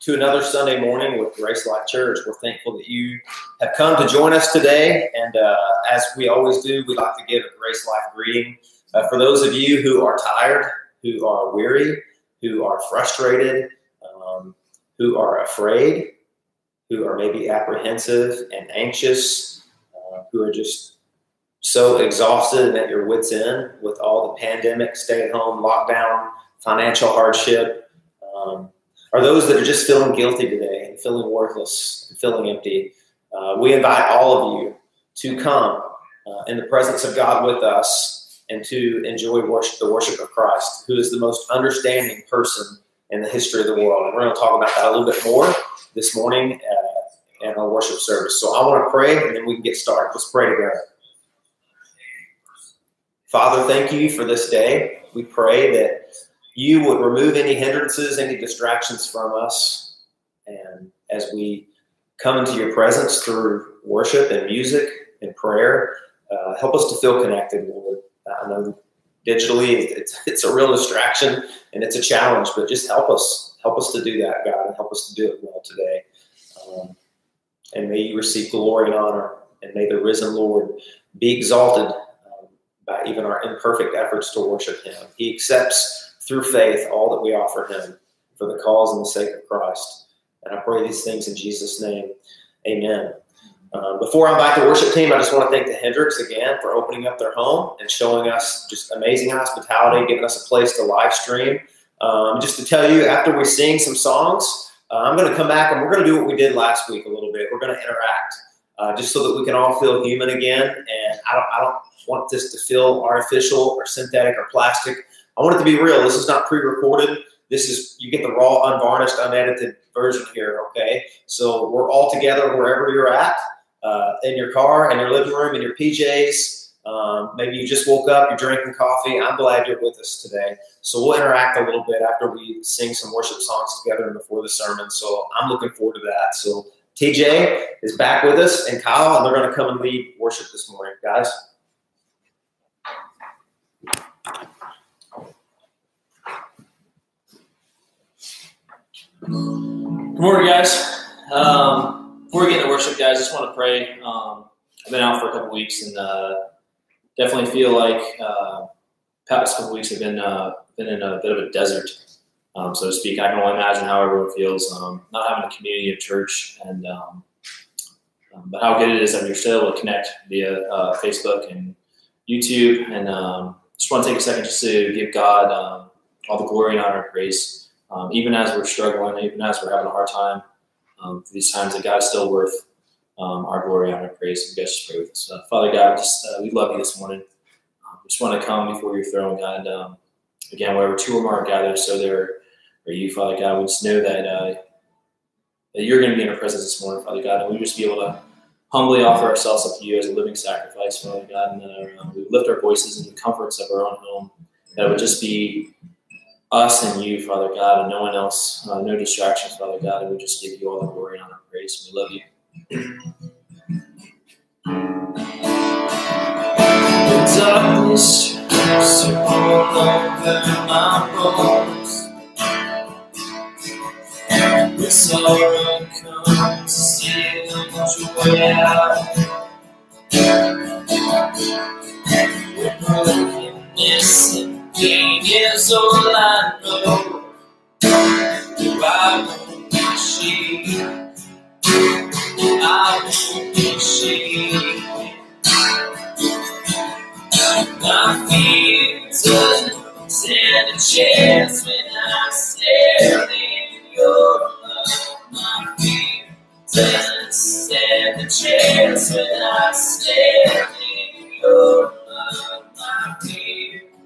to another Sunday morning with Grace Life Church. We're thankful that you have come to join us today. And uh, as we always do, we like to give a Grace Life greeting. Uh, for those of you who are tired, who are weary, who are frustrated, um, who are afraid, who are maybe apprehensive and anxious, uh, who are just so exhausted and at your wits' end with all the pandemic, stay at home, lockdown, financial hardship, um, are those that are just feeling guilty today and feeling worthless and feeling empty. Uh, we invite all of you to come uh, in the presence of God with us and to enjoy worship, the worship of Christ, who is the most understanding person in the history of the world. And we're going to talk about that a little bit more this morning uh, in our worship service. So I want to pray and then we can get started. Let's pray together. Father, thank you for this day. We pray that you would remove any hindrances, any distractions from us. And as we come into your presence through worship and music and prayer, uh, help us to feel connected, Lord. I know digitally it's, it's a real distraction and it's a challenge, but just help us. Help us to do that, God, and help us to do it well today. Um, and may you receive glory and honor, and may the risen Lord be exalted by even our imperfect efforts to worship Him. He accepts through faith all that we offer Him for the cause and the sake of Christ. And I pray these things in Jesus' name. Amen. Um, before I invite the worship team, I just want to thank the Hendricks again for opening up their home and showing us just amazing hospitality, giving us a place to live stream. Um, just to tell you, after we sing some songs, uh, I'm going to come back and we're going to do what we did last week a little bit. We're going to interact uh, just so that we can all feel human again. And I don't, I don't want this to feel artificial or synthetic or plastic. I want it to be real. This is not pre-recorded. This is you get the raw, unvarnished, unedited version here. Okay, so we're all together wherever you're at, uh, in your car, in your living room, in your PJs. Um, maybe you just woke up, you're drinking coffee. I'm glad you're with us today. So we'll interact a little bit after we sing some worship songs together and before the sermon. So I'm looking forward to that. So TJ is back with us and Kyle, and they're going to come and lead worship this morning, guys. Good morning, guys. Um, before we get into worship, guys, I just want to pray. Um, I've been out for a couple weeks and uh, definitely feel like uh, past couple weeks have been uh, been in a bit of a desert, um, so to speak. I can only imagine how everyone feels um, not having a community of church, and um, um, but how good it is that you're still able to connect via uh, Facebook and YouTube. And just want to take a second just to give God all the glory and honor and praise um, even as we're struggling, even as we're having a hard time, um, these times that God is still worth um, our glory, honor, praise. You guys just pray with us. Uh, Father God, just uh, we love you this morning. Um, just want to come before your throne, God. Um, again, wherever two or more are gathered, so there are you, Father God. We just know that uh, that you're going to be in our presence this morning, Father God, and we just be able to humbly offer ourselves up to you as a living sacrifice, Father God, and uh, we lift our voices in the comforts of our own home. That would just be us and you, Father God, and no one else, uh, no distractions, Father God, and we just give you all the glory and honor and praise. We love you. The darkness. With sorrow comes to joy out. Brokenness Pain is all I know. I won't be ashamed. I won't be ashamed. My fear doesn't stand a chance when I stare in your love. My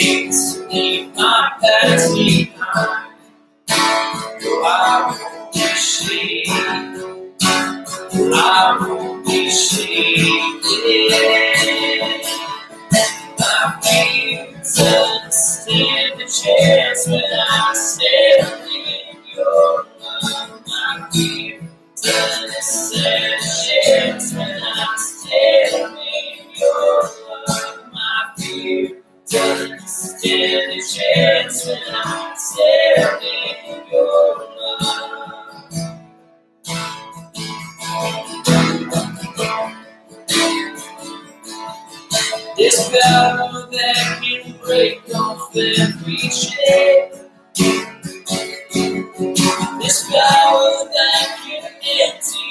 leaves me my past behind. Though I won't be shaken, I won't be shaken. My fears don't stand a chance when I stand in your love. My fears don't stand a chance when I stand in your love. My fear when I'm standing your love. This power that can break off every chain. This power that can empty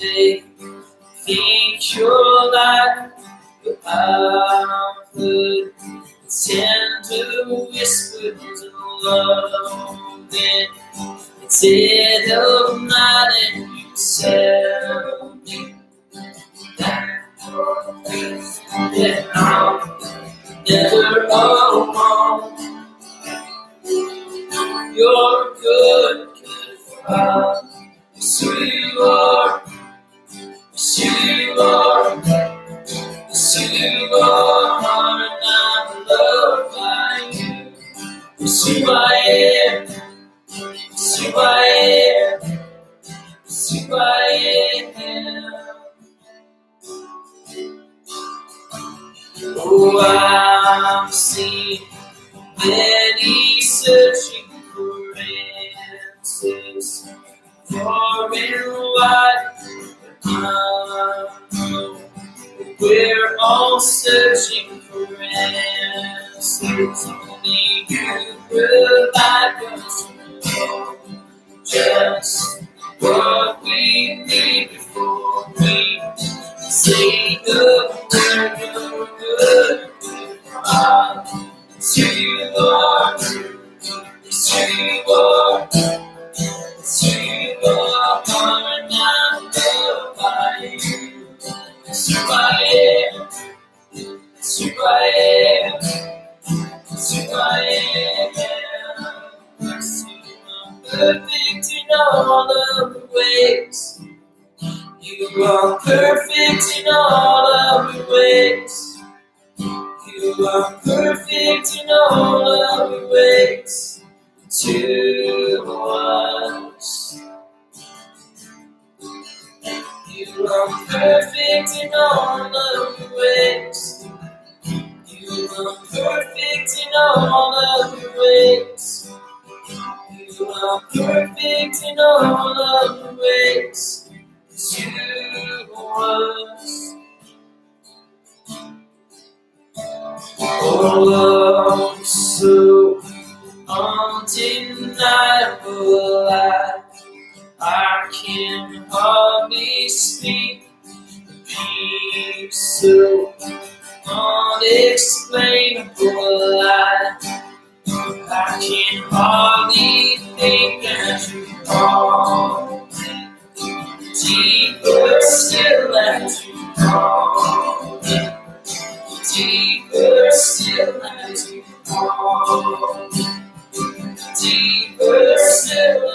they think like, but I've heard tender whispers of love in the dead of night, and you tell me that I'm never alone. You're good, good father. Yes, you are. Yes, you are. And I'm by you. Yes, you I am. You I am. You I. Oh, I've seen many searching for answers far and wide. But we're all searching for answers. Only you provide us just what we need before we say the word of good. God, to you, Lord, to you, Lord, to you, Lord, and You are perfect in all of your ways. You are perfect in all of your ways. You are perfect in all of your ways to us. You are perfect in all of your ways. You are perfect in all of your ways. You are perfect in all of your ways to us. Oh, love so undeniable, I, I can hardly speak. Peace so unexplainable, I, I can hardly think as you call. Deeper still as you call. Deeper still as you call. Deeper still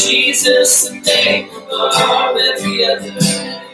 Jesus, the name above every other name.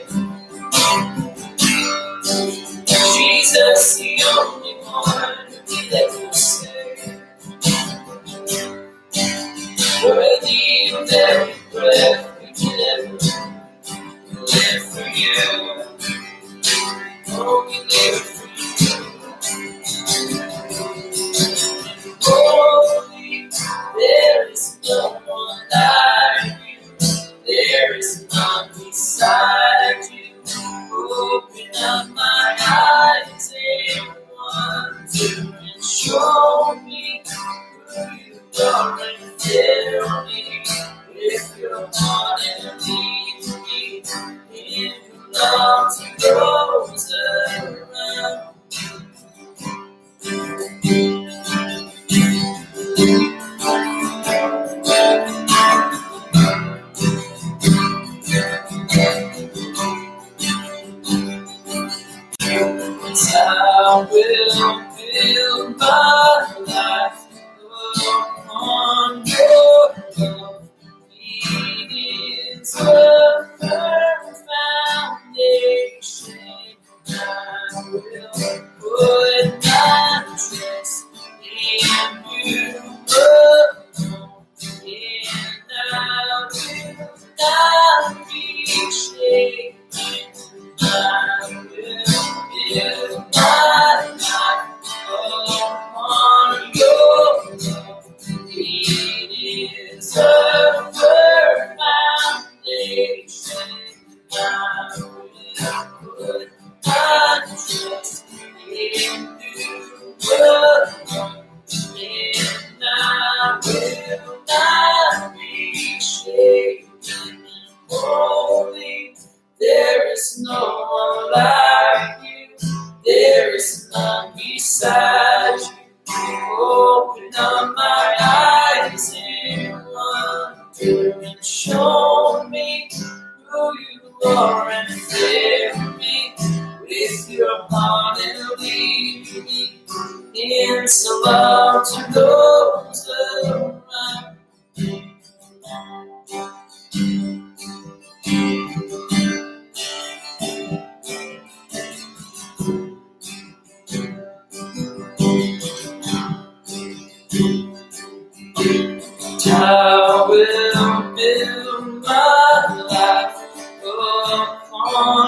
Upon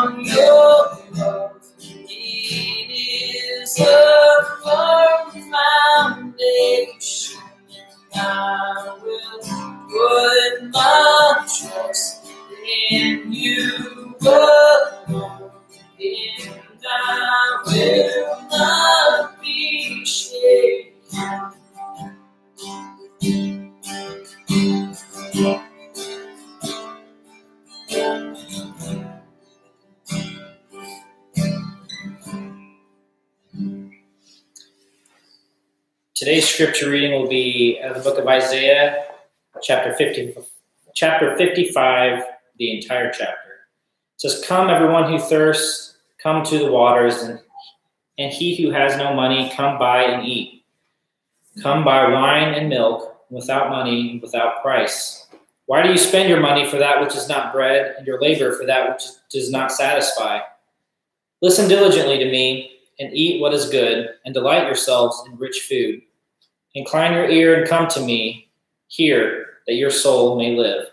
scripture reading will be uh, the book of Isaiah, chapter 50, chapter 55, the entire chapter. It says, Come, everyone who thirsts, come to the waters, and, and he who has no money, come buy and eat. Come buy wine and milk without money and without price. Why do you spend your money for that which is not bread, and your labor for that which does not satisfy? Listen diligently to me and eat what is good, and delight yourselves in rich food. Incline your ear and come to me, hear, that your soul may live.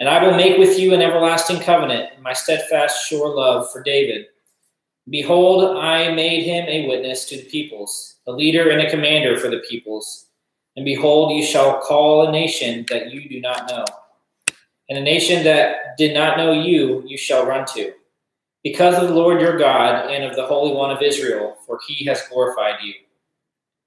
And I will make with you an everlasting covenant, my steadfast, sure love for David. Behold, I made him a witness to the peoples, a leader and a commander for the peoples. And behold, you shall call a nation that you do not know. And a nation that did not know you, you shall run to because of the Lord your God and of the Holy One of Israel, for he has glorified you.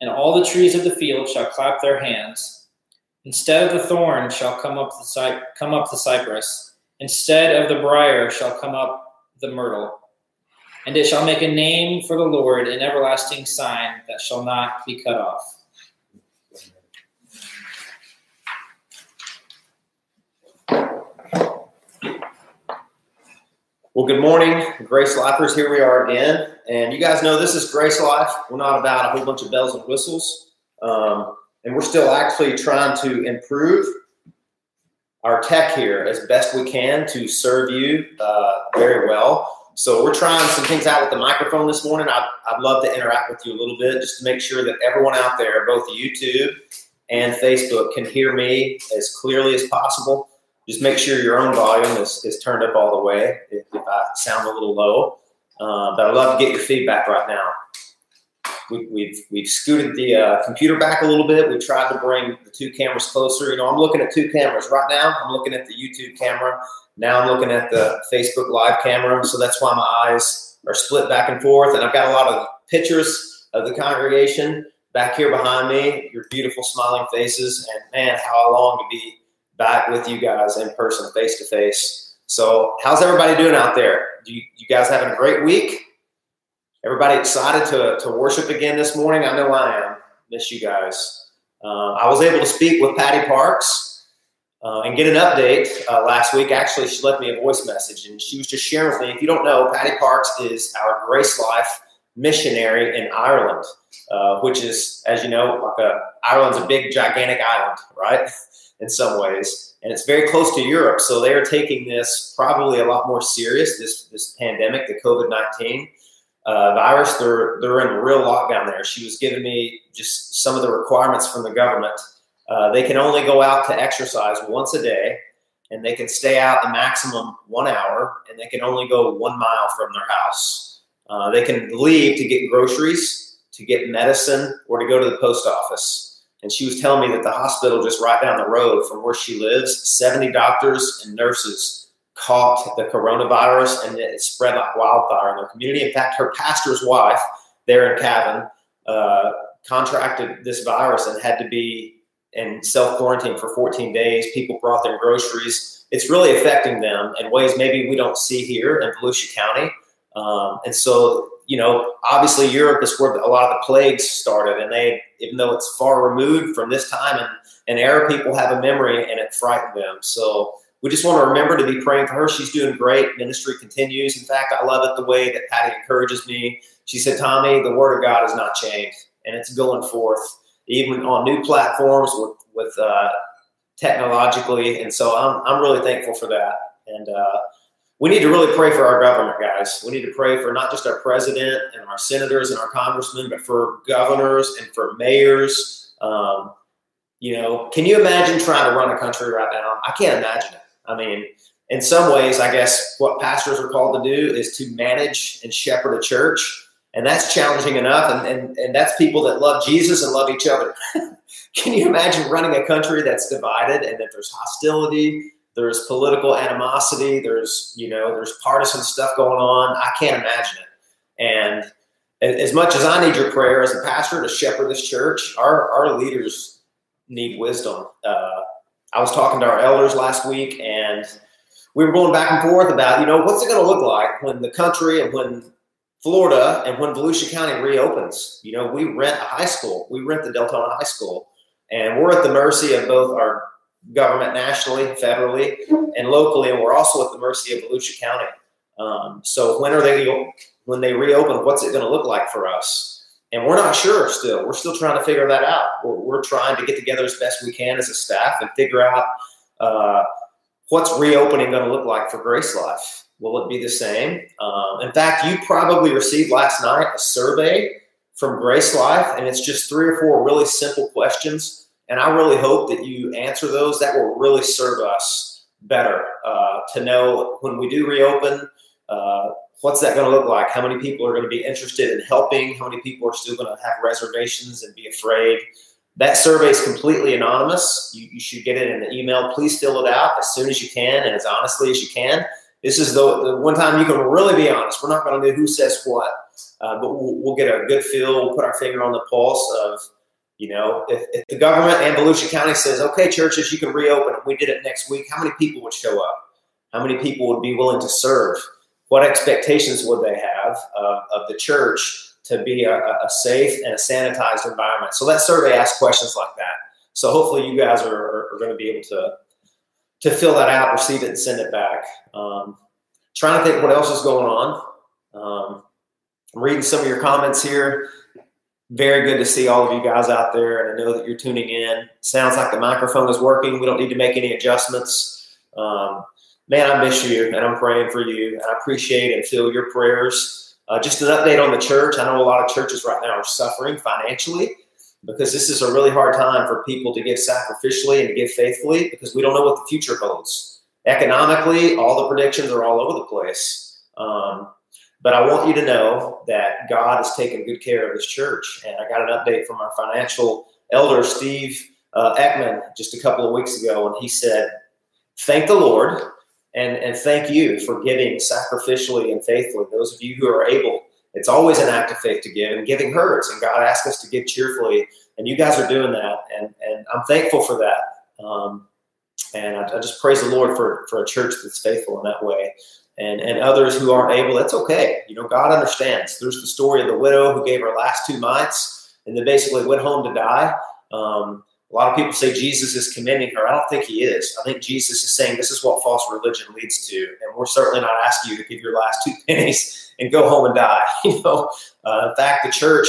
and all the trees of the field shall clap their hands. Instead of the thorn shall come up the come up the cypress, instead of the brier shall come up the myrtle. And it shall make a name for the Lord, an everlasting sign that shall not be cut off. Well, good morning, Grace Lifers. Here we are again. And you guys know this is Grace Life. We're not about a whole bunch of bells and whistles. Um, and we're still actually trying to improve our tech here as best we can to serve you uh, very well. So we're trying some things out with the microphone this morning. I'd, I'd love to interact with you a little bit just to make sure that everyone out there, both YouTube and Facebook, can hear me as clearly as possible just make sure your own volume is, is turned up all the way if, if I sound a little low. Uh, but I'd love to get your feedback right now. We, have we've, we've scooted the uh, computer back a little bit. We tried to bring the two cameras closer. You know, I'm looking at two cameras right now. I'm looking at the YouTube camera. Now I'm looking at the Facebook Live camera. So that's why my eyes are split back and forth. And I've got a lot of pictures of the congregation back here behind me. Your beautiful smiling faces, and man, how I long to be back with you guys in person, face to face. So, how's everybody doing out there? You, you guys having a great week? Everybody excited to, to worship again this morning? I know I am. Miss you guys. Uh, I was able to speak with Patty Parks uh, and get an update uh, last week. Actually, she left me a voice message and she was just sharing with me. If you don't know, Patty Parks is our Grace Life missionary in Ireland, uh, which is, as you know, like a Ireland's a big, gigantic island, right? in some ways, and it's very close to Europe. So they are taking this probably a lot more serious. This this pandemic, the COVID nineteen uh, virus, they're they're in real lockdown there. She was giving me just some of the requirements from the government. Uh, they can only go out to exercise once a day, and they can stay out the maximum one hour, and they can only go one mile from their house. Uh, they can leave to get groceries, to get medicine, or to go to the post office. And she was telling me that the hospital just right down the road from where she lives, 70 doctors and nurses caught the coronavirus and it spread like wildfire in their community. In fact, her pastor's wife there in Cavan uh, contracted this virus and had to be in self quarantine for 14 days. People brought their groceries. It's really affecting them in ways maybe we don't see here in Volusia County. Um, and so you know, obviously Europe is where a lot of the plagues started, and they, even though it's far removed from this time and, and Arab people have a memory, and it frightened them. So we just want to remember to be praying for her. She's doing great. Ministry continues. In fact, I love it the way that Patty encourages me. She said, "Tommy, the Word of God has not changed, and it's going forth, even on new platforms with with uh, technologically, and so I'm I'm really thankful for that. And uh, we need to really pray for our government, guys. We need to pray for not just our president and our senators and our congressmen, but for governors and for mayors. Um, you know, can you imagine trying to run a country right now? I can't imagine it. I mean, in some ways, I guess what pastors are called to do is to manage and shepherd a church. And that's challenging enough. And, and, and that's people that love Jesus and love each other. Can you imagine running a country that's divided and that there's hostility, there's political animosity, there's, you know, there's partisan stuff going on? I can't imagine it. And as much as I need your prayer as a pastor to shepherd this church, our, our leaders need wisdom. Uh, I was talking to our elders last week and we were going back and forth about, you know, what's it going to look like when the country and when Florida and when Volusia County reopens. You know, we rent a high school, we rent the Deltona High School, and we're at the mercy of both our government nationally, federally, and locally, and we're also at the mercy of Volusia County. Um, so when are they when they reopen? What's it going to look like for us? And we're not sure still. We're still trying to figure that out. We're, we're trying to get together as best we can as a staff and figure out uh, what's reopening going to look like for Grace Life? Will it be the same? Um, in fact, you probably received last night a survey from Grace Life, and it's just three or four really simple questions. And I really hope that you answer those. That will really serve us better uh, to know when we do reopen. Uh, what's that going to look like? How many people are going to be interested in helping? How many people are still going to have reservations and be afraid? That survey is completely anonymous. You, you, should get it in the email. Please fill it out as soon as you can and as honestly as you can. This is the, the one time you can really be honest. We're not going to know who says what, uh, but we'll, we'll, get a good feel. We'll put our finger on the pulse of, you know, if, if the government and Volusia County says, okay, churches, you can reopen. We did it next week, how many people would show up? How many people would be willing to serve? What expectations would they have of the church? to be a, a, safe and a sanitized environment. So that survey asks questions like that. So hopefully you guys are, are, are going to be able to to fill that out, receive it, and send it back. Um, trying to think what else is going on. Um, I'm reading some of your comments here. Very good to see all of you guys out there, and I know that you're tuning in. Sounds like the microphone is working. We don't need to make any adjustments. Um, man, I miss you, and I'm praying for you, and I appreciate and feel your prayers. Uh, just an update on the church. I know a lot of churches right now are suffering financially because this is a really hard time for people to give sacrificially and to give faithfully because we don't know what the future holds. Economically, all the predictions are all over the place. Um, but I want you to know that God has taken good care of His church. And I got an update from our financial elder, Steve uh, Ekman, just a couple of weeks ago. And he said, Thank the Lord and, and thank you for giving sacrificially and faithfully. Those of you who are able, it's always an act of faith to give, and giving hurts. And God asks us to give cheerfully, and you guys are doing that, and and I'm thankful for that. Um, and I, I just praise the Lord for for a church that's faithful in that way. And, and others who aren't able, that's okay. You know, God understands. There's the story of the widow who gave her last two mites and then basically went home to die. Um, a lot of people say Jesus is commending her. I don't think he is. I think Jesus is saying this is what false religion leads to, and we're certainly not asking you to give your last two pennies and go home and die. You know, uh, in fact, the church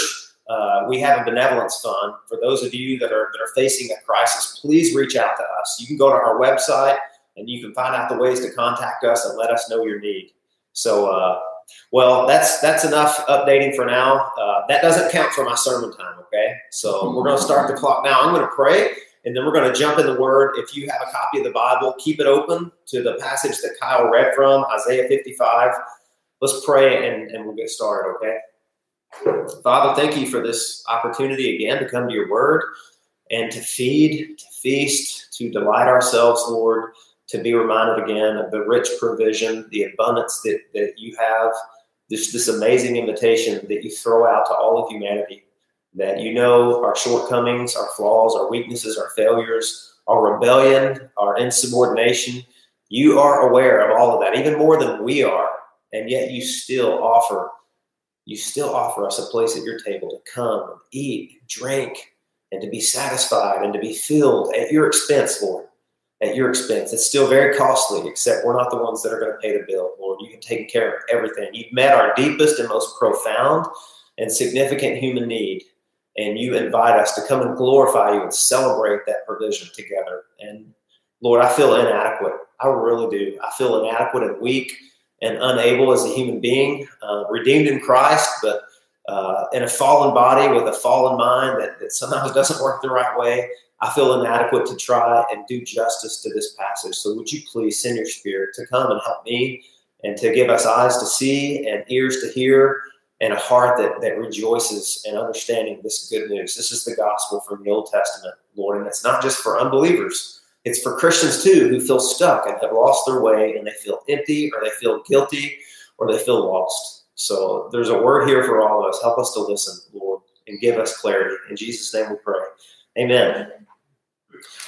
uh, we have a benevolence fund for those of you that are that are facing a crisis. Please reach out to us. You can go to our website and you can find out the ways to contact us and let us know your need. So. Uh, well, that's that's enough updating for now. Uh, that doesn't count for my sermon time. Okay, so we're going to start the clock now. I'm going to pray, and then we're going to jump in the Word. If you have a copy of the Bible, keep it open to the passage that Kyle read from Isaiah 55. Let's pray, and, and we'll get started. Okay. Father, thank you for this opportunity again to come to your Word and to feed, to feast, to delight ourselves, Lord to be reminded again of the rich provision, the abundance that, that you have, this, this amazing invitation that you throw out to all of humanity. That you know our shortcomings, our flaws, our weaknesses, our failures, our rebellion, our insubordination. You are aware of all of that, even more than we are. And yet you still offer, you still offer us a place at your table to come, eat, drink, and to be satisfied and to be filled at your expense, Lord at your expense. It's still very costly, except we're not the ones that are going to pay the bill, Lord. You can take care of everything. You've met our deepest and most profound and significant human need. and you invite us to come and glorify you and celebrate that provision together. And Lord, I feel inadequate. I really do. I feel inadequate and weak and unable as a human being, uh, redeemed in Christ, but uh, in a fallen body with a fallen mind that, that sometimes doesn't work the right way. I feel inadequate to try and do justice to this passage. So would you please send your spirit to come and help me and to give us eyes to see and ears to hear and a heart that, that rejoices in understanding this good news. This is the gospel from the Old Testament, Lord, and it's not just for unbelievers. It's for Christians too who feel stuck and have lost their way and they feel empty or they feel guilty or they feel lost. So there's a word here for all of us. Help us to listen, Lord, and give us clarity. In Jesus' name we pray. Amen.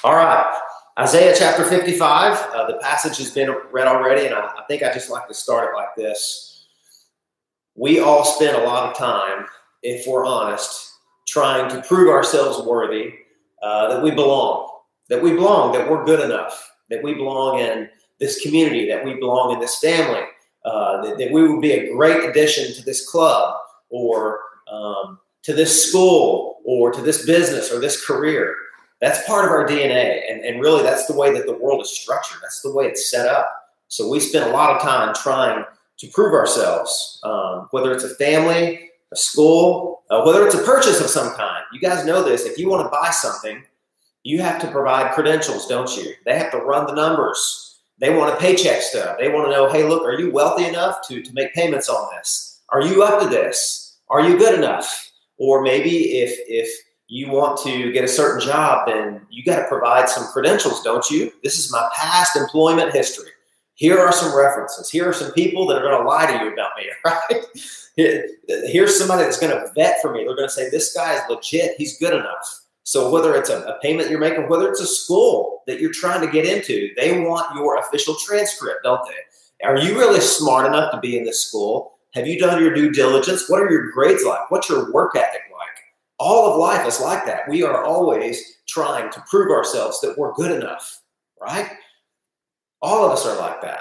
All right. Isaiah chapter 55. Uh, the passage has been read already, and I, I think I just like to start it like this. We all spend a lot of time, if we're honest, trying to prove ourselves worthy, uh, that we belong, that we belong, that we're good enough, that we belong in this community, that we belong in this family, uh, that, that, we would be a great addition to this club or um, to this school or to this business or this career. That's part of our DNA. And, and really, that's the way that the world is structured. That's the way it's set up. So we spend a lot of time trying to prove ourselves, um, whether it's a family, a school, uh, whether it's a purchase of some kind. You guys know this. If you want to buy something, you have to provide credentials, don't you? They have to run the numbers. They want a paycheck stub. They want to know, hey, look, are you wealthy enough to, to make payments on this? Are you up to this? Are you good enough? Or maybe if if you want to get a certain job, then you got to provide some credentials, don't you? This is my past employment history. Here are some references. Here are some people that are going to lie to you about me, right? Here's somebody that's going to vet for me. They're going to say, this guy is legit. He's good enough. So whether it's a, a, payment you're making, whether it's a school that you're trying to get into, they want your official transcript, don't they? Are you really smart enough to be in this school? Have you done your due diligence? What are your grades like? What's your work ethic all of life is like that. We are always trying to prove ourselves that we're good enough, right? All of us are like that.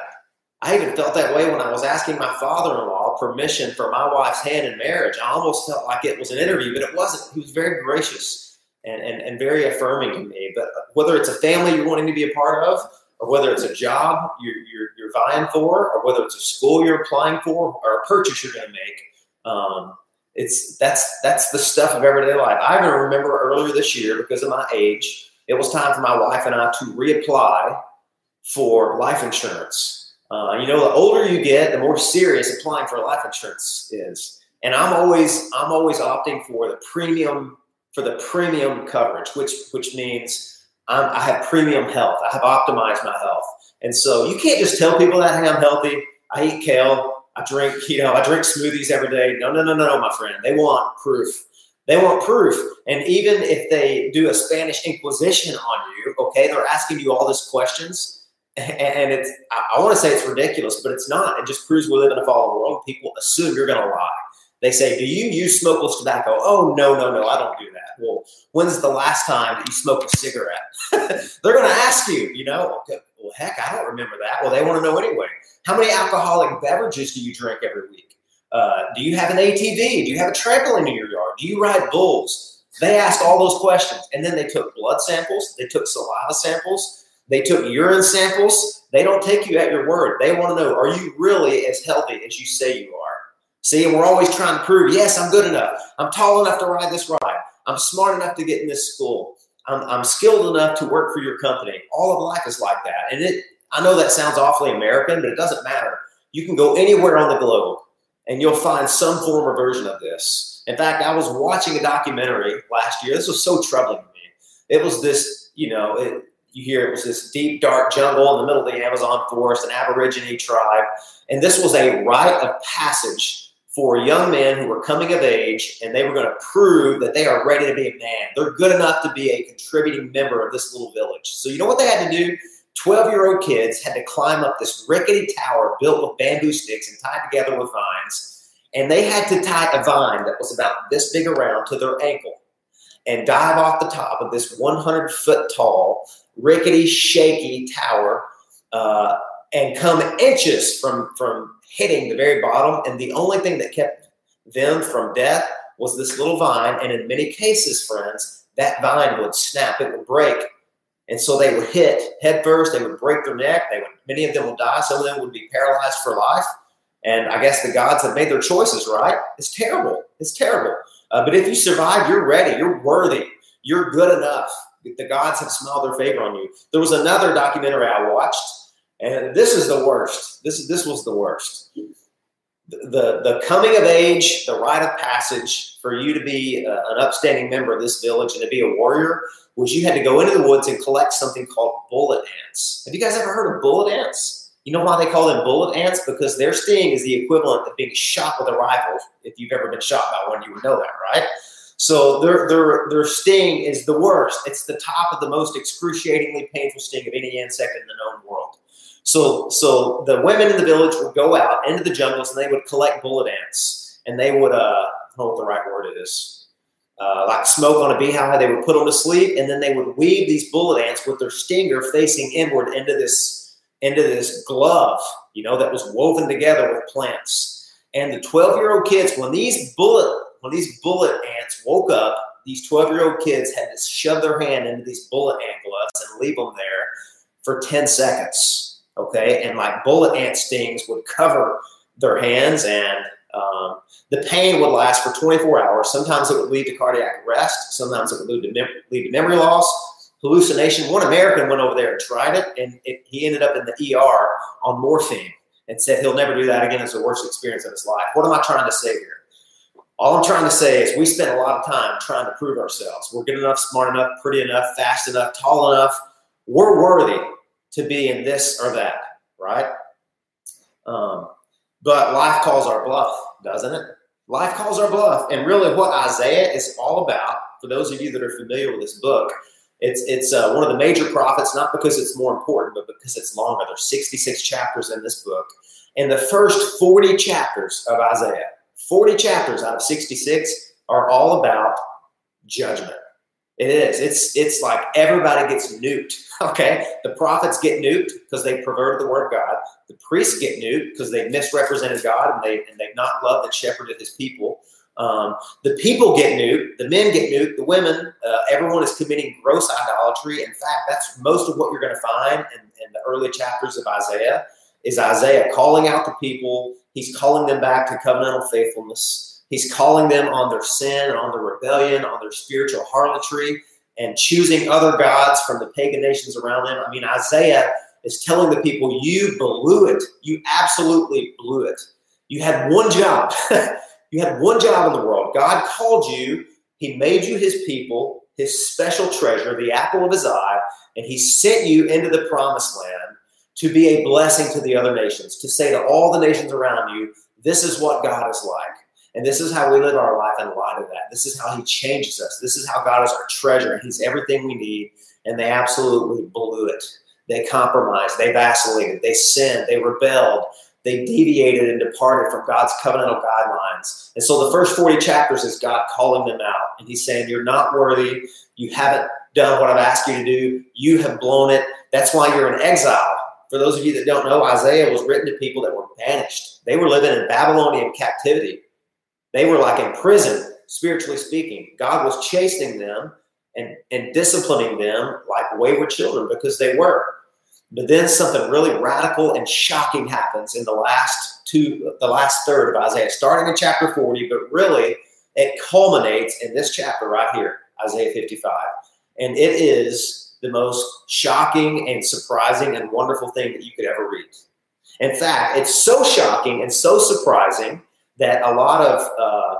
I even felt that way when I was asking my father in law permission for my wife's hand in marriage. I almost felt like it was an interview, but it wasn't. He was very gracious and, and, and very affirming to me. But whether it's a family you're wanting to be a part of, or whether it's a job you're, you're, you're vying for, or whether it's a school you're applying for, or a purchase you're going to make, um, it's that's that's the stuff of everyday life. I even remember earlier this year because of my age, it was time for my wife and I to reapply for life insurance. Uh, you know, the older you get, the more serious applying for life insurance is. And I'm always I'm always opting for the premium for the premium coverage, which which means I'm, I have premium health. I have optimized my health, and so you can't just tell people that hey, I'm healthy. I eat kale. I drink, you know, I drink smoothies every day. No, no, no, no, my friend. They want proof. They want proof. And even if they do a Spanish Inquisition on you, okay, they're asking you all these questions. And it's, I want to say it's ridiculous, but it's not. It just proves we live in a fallen world. People assume you're going to lie. They say, Do you use smokeless tobacco? Oh, no, no, no, I don't do that. Well, when's the last time that you smoked a cigarette? they're going to ask you, you know, okay, well, heck, I don't remember that. Well, they want to know anyway. How many alcoholic beverages do you drink every week? Uh, do you have an ATV? Do you have a trampoline in your yard? Do you ride bulls? They asked all those questions. And then they took blood samples, they took saliva samples, they took urine samples. They don't take you at your word. They want to know are you really as healthy as you say you are? See, and we're always trying to prove yes, I'm good enough. I'm tall enough to ride this ride. I'm smart enough to get in this school. I'm, I'm skilled enough to work for your company. All of life is like that. And it I know that sounds awfully American, but it doesn't matter. You can go anywhere on the globe and you'll find some form or version of this. In fact, I was watching a documentary last year. This was so troubling to me. It was this, you know, it, you hear it was this deep, dark jungle in the middle of the Amazon forest, an Aborigine tribe. And this was a rite of passage for young men who were coming of age and they were going to prove that they are ready to be a man. They're good enough to be a contributing member of this little village. So, you know what they had to do? 12 year old kids had to climb up this rickety tower built with bamboo sticks and tied together with vines. And they had to tie a vine that was about this big around to their ankle and dive off the top of this 100 foot tall, rickety, shaky tower uh, and come inches from, from hitting the very bottom. And the only thing that kept them from death was this little vine, and in many cases, friends, that vine would snap, it would break. And so they would hit head first, they would break their neck, they would many of them would die, some of them would be paralyzed for life. And I guess the gods have made their choices, right? It's terrible. It's terrible. Uh, but if you survive, you're ready, you're worthy, you're good enough. The gods have smiled their favor on you. There was another documentary I watched, and this is the worst. This is this was the worst the, the coming of age, the rite of passage for you to be a, an upstanding member of this village and to be a warrior was you had to go into the woods and collect something called bullet ants. Have you guys ever heard of bullet ants? You know why they call them bullet ants? Because their sting is the equivalent of being shot with a rifle. If you've ever been shot by one, you would know that, right? So their their their sting is the worst. It's the top of the most excruciatingly painful sting of any insect in the known world. So, so the women in the village would go out into the jungles and they would collect bullet ants, and they would, uh, I don't know what the right word is, uh, like smoke on a beehive. They would put them to sleep, and then they would weave these bullet ants with their stinger facing inward into this into this glove, you know, that was woven together with plants. And the 12 year old kids, when these bullet when these bullet ants woke up, these 12 year old kids had to shove their hand into these bullet ant gloves and leave them there for 10 seconds okay? And like bullet ant stings would cover their hands, and um, the pain would last for 24 hours. Sometimes it would lead to cardiac arrest. Sometimes it would lead to, mem- lead to memory loss, hallucination. One American went over there and tried it, and it, he ended up in the ER on morphine and said he'll never do that again. It's the worst experience of his life. What am I trying to say here? All I'm trying to say is we spend a lot of time trying to prove ourselves. We're good enough, smart enough, pretty enough, fast enough, tall enough. We're worthy to be in this or that, right? Um, but life calls our bluff, doesn't it? Life calls our bluff. And really, what Isaiah is all about, for those of you that are familiar with this book, it's it's uh, one of the major prophets, not because it's more important, but because it's longer. There's 66 chapters in this book. And the first 40 chapters of Isaiah, 40 chapters out of 66, are all about judgment. It is. It's it's like everybody gets nuked. Okay, the prophets get nuked because they perverted the word of God. The priests get nuked because they misrepresented God and they and they've not loved and shepherded His people. Um, the people get nuked. The men get nuked. The women. Uh, everyone is committing gross idolatry. In fact, that's most of what you're going to find in, in the early chapters of Isaiah. Is Isaiah calling out the people? He's calling them back to covenantal faithfulness. He's calling them on their sin, on their rebellion, on their spiritual harlotry, and choosing other gods from the pagan nations around them. I mean, Isaiah is telling the people, You blew it. You absolutely blew it. You had one job. you had one job in the world. God called you, He made you His people, His special treasure, the apple of His eye, and He sent you into the promised land to be a blessing to the other nations, to say to all the nations around you, This is what God is like. And this is how we live our life in light of that. This is how He changes us. This is how God is our treasure. He's everything we need. And they absolutely blew it. They compromised. They vacillated. They sinned. They rebelled. They deviated and departed from God's covenantal guidelines. And so the first 40 chapters is God calling them out. And He's saying, You're not worthy. You haven't done what I've asked you to do. You have blown it. That's why you're in exile. For those of you that don't know, Isaiah was written to people that were banished. They were living in Babylonian captivity. They were like in prison, spiritually speaking. God was chasing them and, and disciplining them like wayward children because they were. But then something really radical and shocking happens in the last two, the last third of Isaiah, starting in chapter 40, but really it culminates in this chapter right here, Isaiah 55. And it is the most shocking and surprising and wonderful thing that you could ever read. In fact, it's so shocking and so surprising that a lot of uh,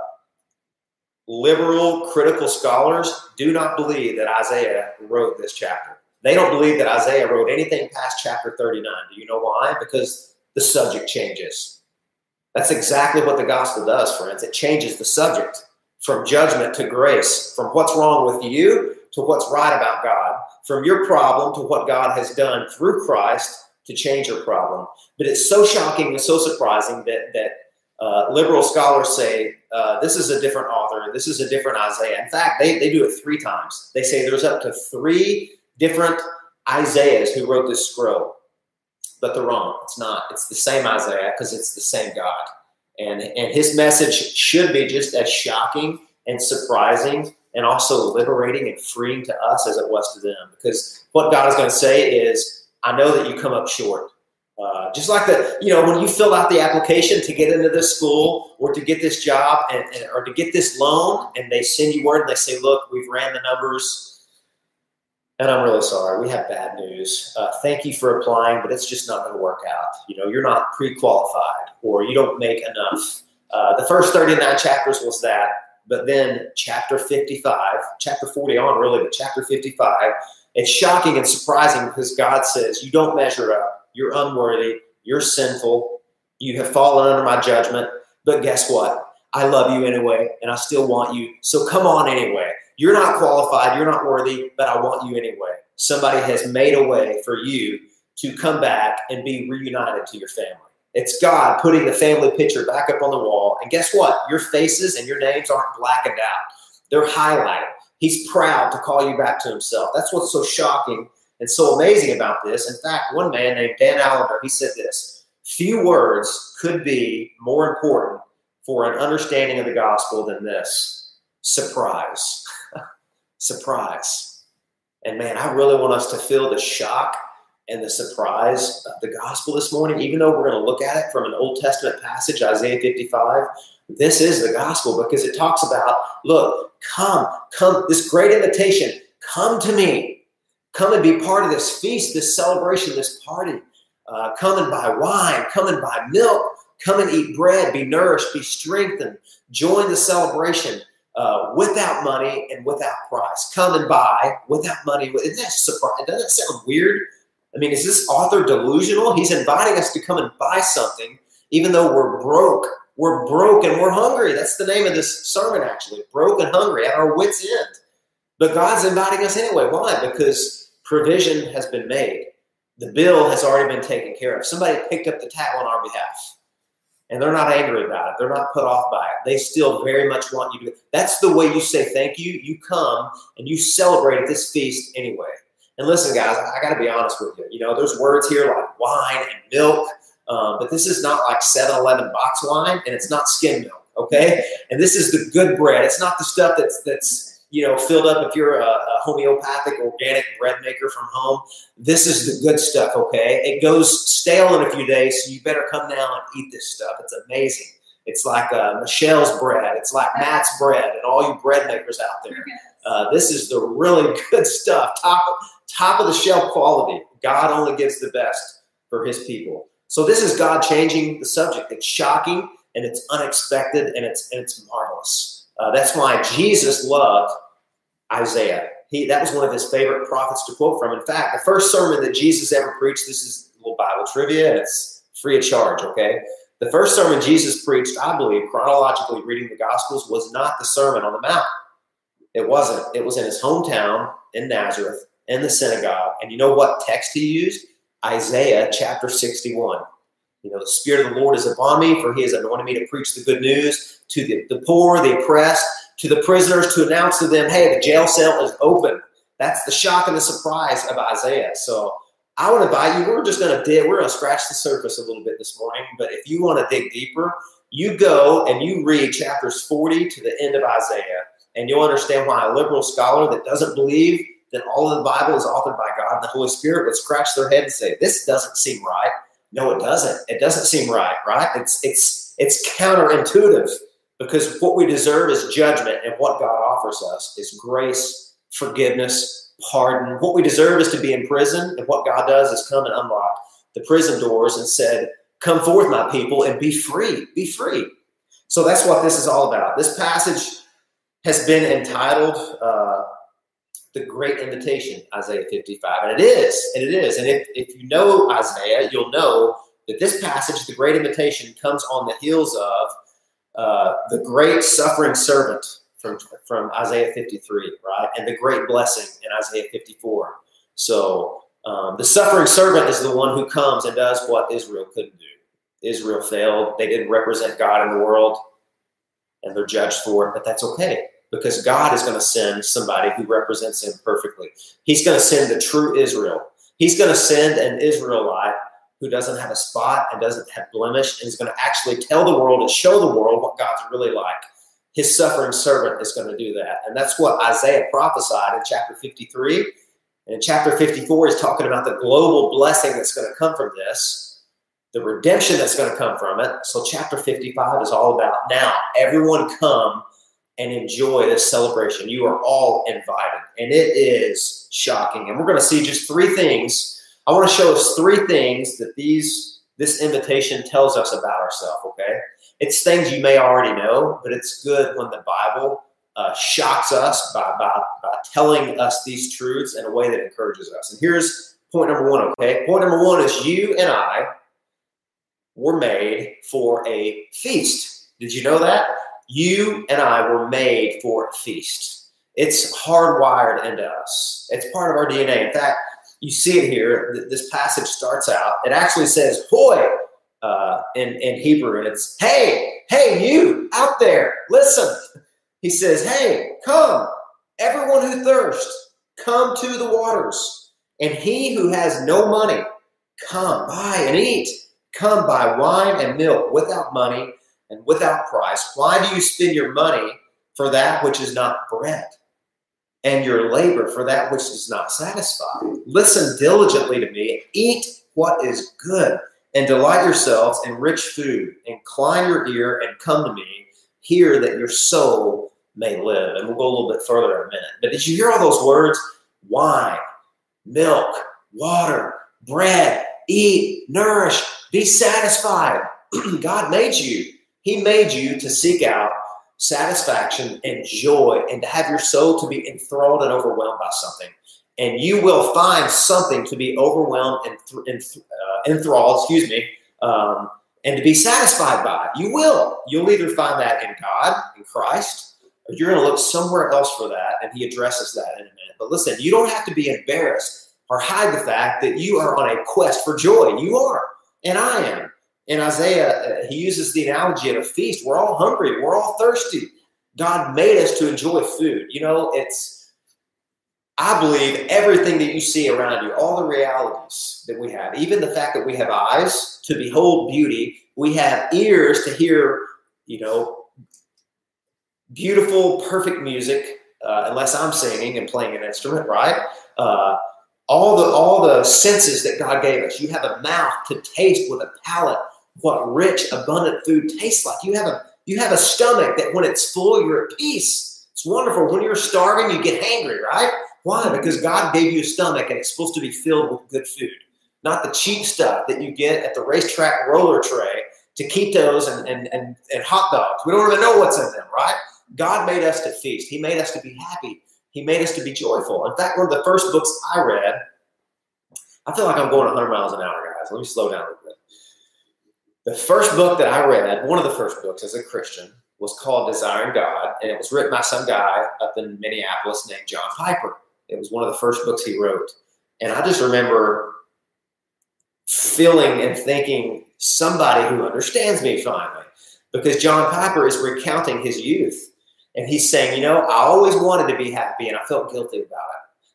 liberal critical scholars do not believe that Isaiah wrote this chapter. They don't believe that Isaiah wrote anything past chapter 39. Do you know why? Because the subject changes. That's exactly what the gospel does, friends. It changes the subject from judgment to grace, from what's wrong with you to what's right about God, from your problem to what God has done through Christ to change your problem. But it's so shocking and so surprising that that uh, liberal scholars say uh, this is a different author, this is a different Isaiah. In fact, they, they do it three times. They say there's up to three different Isaiahs who wrote this scroll, but they're wrong. It's not. It's the same Isaiah because it's the same God. And, and his message should be just as shocking and surprising and also liberating and freeing to us as it was to them. Because what God is going to say is, I know that you come up short. Uh, just like the, you know, when you fill out the application to get into this school or to get this job and, and or to get this loan, and they send you word and they say, "Look, we've ran the numbers, and I'm really sorry. We have bad news. Uh, thank you for applying, but it's just not going to work out. You know, you're not pre-qualified, or you don't make enough." Uh, the first 39 chapters was that, but then chapter 55, chapter 40 on really, but chapter 55, it's shocking and surprising because God says, "You don't measure up." You're unworthy. You're sinful. You have fallen under my judgment. But guess what? I love you anyway, and I still want you. So come on anyway. You're not qualified. You're not worthy, but I want you anyway. Somebody has made a way for you to come back and be reunited to your family. It's God putting the family picture back up on the wall. And guess what? Your faces and your names aren't blackened out, they're highlighted. He's proud to call you back to himself. That's what's so shocking and so amazing about this. In fact, one man named Dan Allender, he said this few words could be more important for an understanding of the gospel than this surprise. surprise. And man, I really want us to feel the shock and the surprise of the gospel this morning, even though we're going to look at it from an Old Testament passage, Isaiah 55. This is the gospel because it talks about, look, come, come, this great invitation, come to me Come and be part of this feast, this celebration, this party. Uh, come and buy wine, come and buy milk, come and eat bread, be nourished, be strengthened. Join the celebration uh, without money and without price. Come and buy without money. Isn't that surprising? Doesn't that sound weird? I mean, is this author delusional? He's inviting us to come and buy something, even though we're broke. We're broke and we're hungry. That's the name of this sermon, actually. Broke and hungry at our wits' end. But God's inviting us anyway. Why? Because provision has been made. The bill has already been taken care of. Somebody picked up the tab on our behalf. And they're not angry about it. They're not put off by it. They still very much want you to. That's the way you say thank you. You come and you celebrate at this feast anyway. And listen, guys, I got to be honest with you. You know, there's words here like wine and milk, um, but this is not like 7 Eleven box wine and it's not skim milk, okay? And this is the good bread. It's not the stuff that's, that's, you know, filled up if you're a, a, homeopathic organic bread maker from home. This is the good stuff, okay? It goes stale in a few days, so you better come down and eat this stuff. It's amazing. It's like uh, Michelle's bread. It's like Matt's bread and all you bread makers out there. Uh, this is the really good stuff, top, top of the shelf quality. God only gives the best for his people. So this is God changing the subject. It's shocking and it's unexpected and it's, and it's marvelous. Uh, that's why Jesus loved Isaiah. He, that was one of his favorite prophets to quote from. In fact, the first sermon that Jesus ever preached, this is a little Bible trivia, and it's free of charge, okay? The first sermon Jesus preached, I believe, chronologically reading the Gospels, was not the Sermon on the Mount. It wasn't. It was in his hometown in Nazareth, in the synagogue. And you know what text he used? Isaiah chapter 61. You know, the Spirit of the Lord is upon me, for he has anointed me to preach the good news to the, the poor, the oppressed, to the prisoners, to announce to them, hey, the jail cell is open. That's the shock and the surprise of Isaiah. So I want to invite you. We're just going to dig, we're going to scratch the surface a little bit this morning. But if you want to dig deeper, you go and you read chapters 40 to the end of Isaiah, and you'll understand why a liberal scholar that doesn't believe that all of the Bible is authored by God and the Holy Spirit would scratch their head and say, This doesn't seem right. No, it doesn't. It doesn't seem right, right? It's it's it's counterintuitive because what we deserve is judgment, and what God offers us is grace, forgiveness, pardon. What we deserve is to be in prison, and what God does is come and unlock the prison doors and said, "Come forth, my people, and be free. Be free." So that's what this is all about. This passage has been entitled. Uh, the great invitation, Isaiah 55. And it is, and it is. And if, if you know Isaiah, you'll know that this passage, the great invitation, comes on the heels of uh, the great suffering servant from, from Isaiah 53, right? And the great blessing in Isaiah 54. So um, the suffering servant is the one who comes and does what Israel couldn't do. Israel failed. They didn't represent God in the world, and they're judged for it, but that's okay because God is going to send somebody who represents him perfectly. He's going to send the true Israel. He's going to send an Israelite who doesn't have a spot and doesn't have blemish and is going to actually tell the world and show the world what God's really like. his suffering servant is going to do that. And that's what Isaiah prophesied in chapter 53. And in chapter 54, he's talking about the global blessing that's going to come from this, the redemption that's going to come from it. So, chapter 55 is all about now, everyone come and enjoy this celebration. You are all invited. And it is shocking. And we're going to see just three things. I want to show us three things that these this invitation tells us about ourselves, okay? It's things you may already know, but it's good when the Bible uh, shocks us by, by, by telling us these truths in a way that encourages us. And here's point number one, okay? Point number one is you and I were made for a feast. Did you know that? You and I were made for a feast. It's hardwired into us, it's part of our DNA. In fact, you see it here. This passage starts out, it actually says, Hoy, uh, in, in Hebrew, and it's, Hey, hey, you out there, listen. He says, Hey, come, everyone who thirsts, come to the waters. And he who has no money, come buy and eat. Come buy wine and milk without money and without price. Why do you spend your money for that which is not bread, and your labor for that which does not satisfy? Listen diligently to me, eat what is good, and delight yourselves in rich food. Incline your ear and come to me. Hear that your soul may live. And we'll go a little bit further in a minute. But did you hear all those words? Wine, milk, water, bread, eat, nourish, be satisfied. God made you. He made you to seek out satisfaction and joy and to have your soul to be enthralled and overwhelmed by something. And you will find something to be overwhelmed and th- uh, enthralled, excuse me, um, and to be satisfied by. You will. You'll either find that in God, in Christ, or you're going to look somewhere else for that. And he addresses that in a minute. But listen, you don't have to be embarrassed or hide the fact that you are on a quest for joy. You are, and I am. In Isaiah, uh, he uses the analogy at a feast. We're all hungry, we're all thirsty. God made us to enjoy food. You know, it's, I believe everything that you see around you, all the realities that we have, even the fact that we have eyes to behold beauty, we have ears to hear, you know, beautiful, perfect music, uh, unless I'm singing and playing an instrument, right? Uh, all the all the senses that God gave us. You have a mouth to taste with a palate what rich, abundant food tastes like. You have a you have a stomach that when it's full, you're at peace. It's wonderful. When you're starving, you get hangry, right? Why? Because God gave you a stomach and it's supposed to be filled with good food, not the cheap stuff that you get at the racetrack roller tray, taquitos and, and, and, and hot dogs. We don't even know what's in them, right? God made us to feast. He made us to be happy. He made us to be joyful. In fact, one of the first books I read, I feel like I'm going 100 miles an hour, guys. Let me slow down a little bit. The first book that I read, one of the first books as a Christian, was called Desiring God, and it was written by some guy up in Minneapolis named John Piper. It was one of the first books he wrote. And I just remember feeling and thinking, somebody who understands me finally. Because John Piper is recounting his youth. And he's saying, you know, I always wanted to be happy and I felt guilty about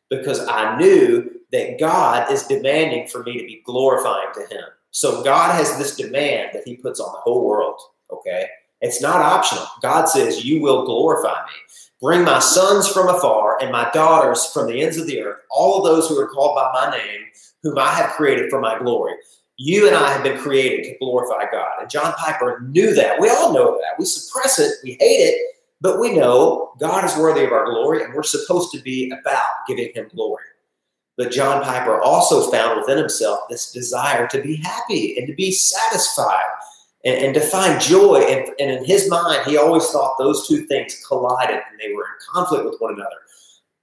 it because I knew that God is demanding for me to be glorifying to him. So God has this demand that He puts on the whole world. Okay. It's not optional. God says, You will glorify me. Bring my sons from afar and my daughters from the ends of the earth, all of those who are called by my name, whom I have created for my glory. You and I have been created to glorify God. And John Piper knew that. We all know that. We suppress it, we hate it, but we know God is worthy of our glory and we're supposed to be about giving Him glory. But John Piper also found within himself this desire to be happy and to be satisfied and, and to find joy. And, and, in his mind, he always thought those two things collided and they were in conflict with one another.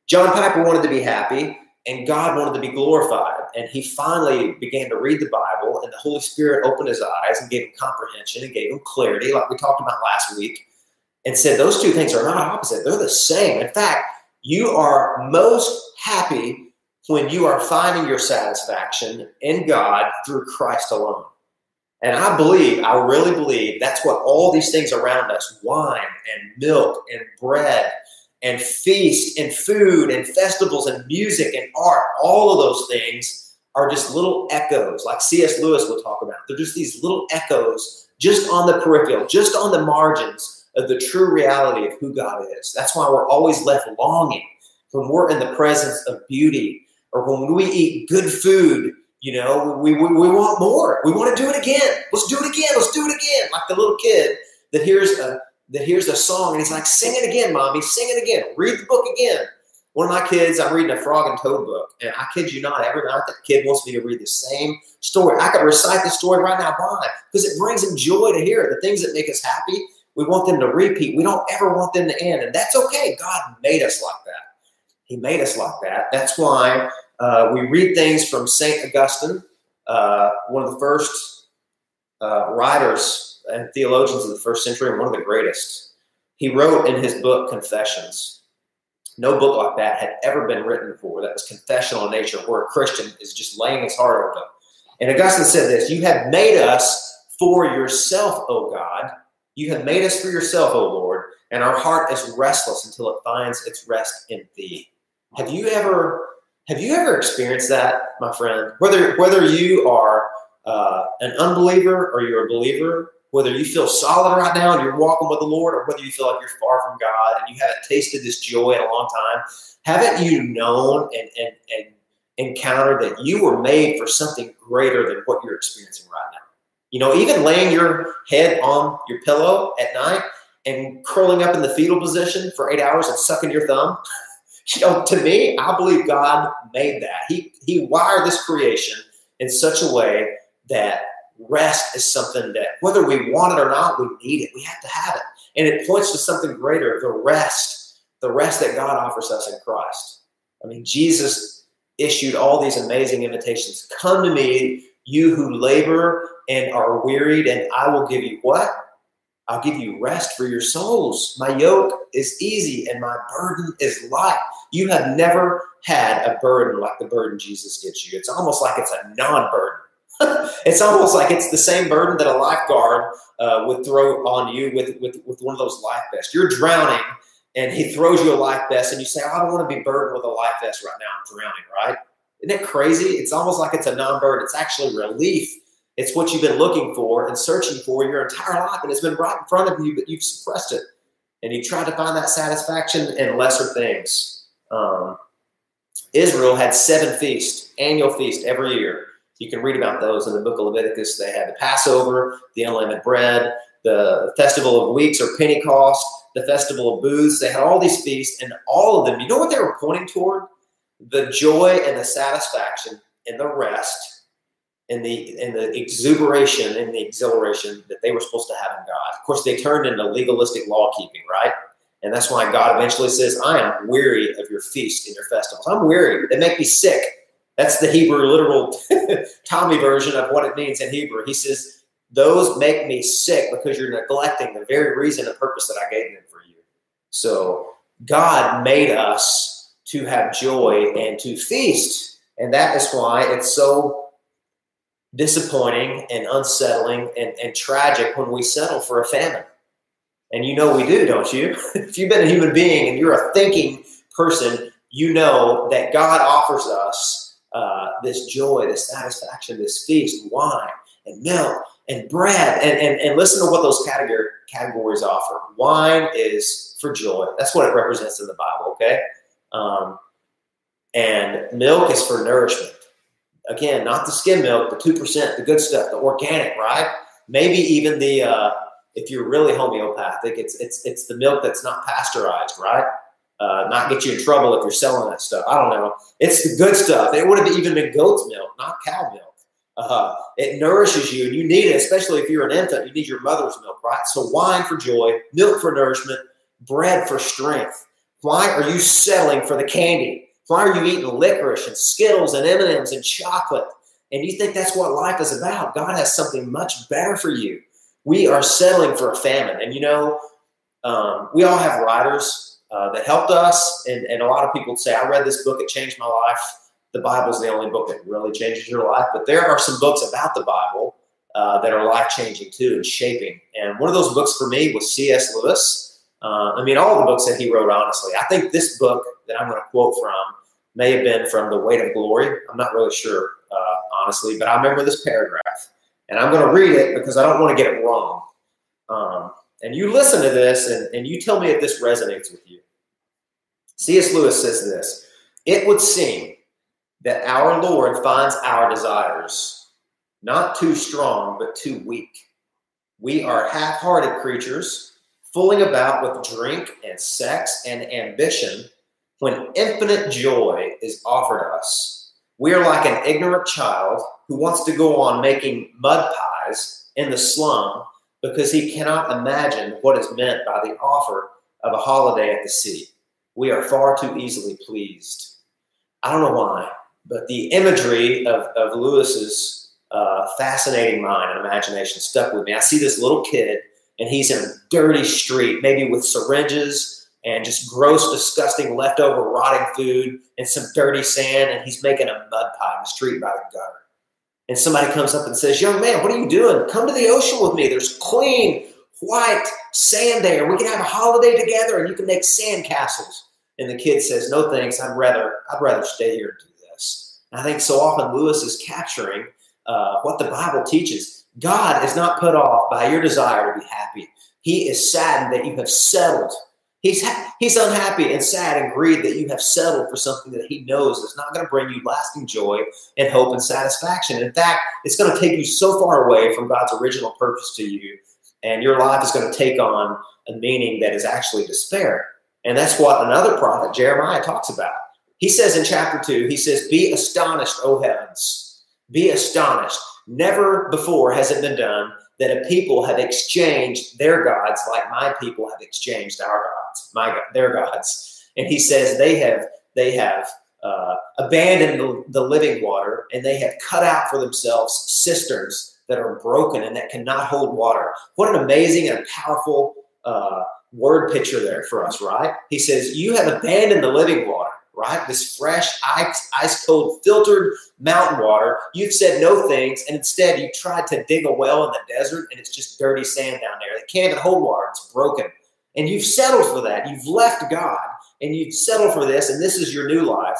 John Piper wanted to be happy, and God wanted to be glorified. And he finally began to read the Bible, and the Holy Spirit opened his eyes and gave him comprehension and gave him clarity, like we talked about last week, and said those two things are not opposite, they're the same. In fact, you are most happy when you are finding your satisfaction in God through Christ alone. And I believe, I really believe that's what all these things around us wine and milk and bread and feast and food and festivals and music and art all of those things are just little echoes, like C.S. Lewis will talk about. They're just these little echoes just on the peripheral, just on the margins of the true reality of who God is. That's why we're always left longing when we're in the presence of beauty or when we eat good food. You know, we, we, we want more. We want to do it again. Let's do it again. Let's do it again. Like the little kid that hears a that hears a song and he's like, "Sing it again, mommy. Sing it again. Read the book again." One of my kids, I'm reading a Frog and Toad book, and I kid you not, every night that kid wants me to read the same story. I could recite the story right now. Why? Because it brings him joy to hear it. The things that make us happy, we want them to repeat. We don't ever want them to end, and that's okay. God made us like that. He made us like that. That's why uh, we read things from Saint Augustine, uh, one of the first uh, writers and theologians of the first century, and one of the greatest. He wrote in his book Confessions no book like that had ever been written before that was confessional in nature, where a Christian is just laying his heart open. And Augustine said this You have made us for yourself, O God. You have made us for yourself, O Lord, and our heart is restless until it finds its rest in thee. Have you ever have you ever experienced that, my friend? Whether whether you are uh, an unbeliever or you're a believer, whether you feel solid right now and you're walking with the Lord, or whether you feel like you're far from God and you haven't tasted this joy in a long time, haven't you known and, and, and encountered that you were made for something greater than what you're experiencing right now? You know, even laying your head on your pillow at night and curling up in the fetal position for eight hours and sucking your thumb. You oh, know, to me, I believe God made that. He He wired this creation in such a way that rest is something that whether we want it or not, we need it. We have to have it. And it points to something greater, the rest, the rest that God offers us in Christ. I mean, Jesus issued all these amazing invitations. Come to me, you who labor and are wearied, and I will give you what? I'll give you rest for your souls. My yoke is easy and my burden is light. You have never had a burden like the burden Jesus gives you. It's almost like it's a non burden. it's almost like it's the same burden that a lifeguard uh, would throw on you with, with, with one of those life vests. You're drowning, and he throws you a life vest, and you say, oh, I don't want to be burdened with a life vest right now. I'm drowning, right? Isn't it crazy? It's almost like it's a non burden. It's actually relief. It's what you've been looking for and searching for your entire life, and it's been right in front of you, but you've suppressed it. And you tried to find that satisfaction in lesser things. Um, Israel had seven feasts, annual feast every year. You can read about those in the book of Leviticus. They had the Passover, the unleavened bread, the festival of weeks or Pentecost, the festival of booths. They had all these feasts, and all of them, you know what they were pointing toward? The joy and the satisfaction and the rest and the and the exuberation and the exhilaration that they were supposed to have in God. Of course, they turned into legalistic law keeping, right? And that's why God eventually says, I am weary of your feast and your festivals. I'm weary. They make me sick. That's the Hebrew literal Tommy version of what it means in Hebrew. He says, Those make me sick because you're neglecting the very reason and purpose that I gave them for you. So God made us to have joy and to feast. And that is why it's so disappointing and unsettling and, and tragic when we settle for a famine. And you know we do, don't you? if you've been a human being and you're a thinking person, you know that God offers us uh, this joy, this satisfaction, this feast, wine and milk and bread. And, and, and listen to what those category, categories offer. Wine is for joy. That's what it represents in the Bible, okay? Um, and milk is for nourishment. Again, not the skim milk, the 2%, the good stuff, the organic, right? Maybe even the, uh, if you're really homeopathic, it's, it's, it's the milk that's not pasteurized, right? uh, not get you in trouble if you're selling that stuff. I don't know. It's the good stuff. It would have even been goat's milk, not cow milk. Uh, it nourishes you, and you need it, especially if you're an infant. You need your mother's milk, right? So, wine for joy, milk for nourishment, bread for strength. Why are you settling for the candy? Why are you eating licorice and Skittles and M&Ms and chocolate? And you think that's what life is about? God has something much better for you. We are settling for a famine, and you know, um, we all have riders uh, that helped us. And, and a lot of people say, I read this book, it changed my life. The Bible's the only book that really changes your life. But there are some books about the Bible uh, that are life changing too and shaping. And one of those books for me was C.S. Lewis. Uh, I mean, all the books that he wrote, honestly. I think this book that I'm going to quote from may have been from The Weight of Glory. I'm not really sure, uh, honestly, but I remember this paragraph. And I'm going to read it because I don't want to get it wrong. Um, And you listen to this and, and you tell me if this resonates with you. C.S. Lewis says this It would seem that our Lord finds our desires not too strong, but too weak. We are half hearted creatures, fooling about with drink and sex and ambition when infinite joy is offered us. We are like an ignorant child who wants to go on making mud pies in the slum because he cannot imagine what is meant by the offer of a holiday at the sea. We are far too easily pleased. I don't know why, but the imagery of, of Lewis's uh, fascinating mind and imagination stuck with me. I see this little kid, and he's in a dirty street, maybe with syringes and just gross, disgusting, leftover, rotting food and some dirty sand, and he's making a mud pie in the street by the gutter. And somebody comes up and says, Young man, what are you doing? Come to the ocean with me. There's clean, white sand there. We can have a holiday together and you can make sand castles. And the kid says, No thanks, I'd rather, I'd rather stay here and do this. And I think so often Lewis is capturing uh, what the Bible teaches. God is not put off by your desire to be happy. He is saddened that you have settled. He's, he's unhappy and sad and grieved that you have settled for something that he knows is not going to bring you lasting joy and hope and satisfaction. In fact, it's going to take you so far away from God's original purpose to you, and your life is going to take on a meaning that is actually despair. And that's what another prophet, Jeremiah, talks about. He says in chapter 2, he says, Be astonished, O heavens. Be astonished. Never before has it been done that a people have exchanged their gods like my people have exchanged our gods, my God, their gods. And he says they have they have uh, abandoned the, the living water and they have cut out for themselves cisterns that are broken and that cannot hold water. What an amazing and powerful uh, word picture there for us, right? He says, You have abandoned the living water, right? This fresh, ice, ice cold, filtered mountain water. You've said no things, and instead you tried to dig a well in the desert, and it's just dirty sand down there. It can't even hold water, it's broken. And you've settled for that. You've left God, and you've settled for this, and this is your new life.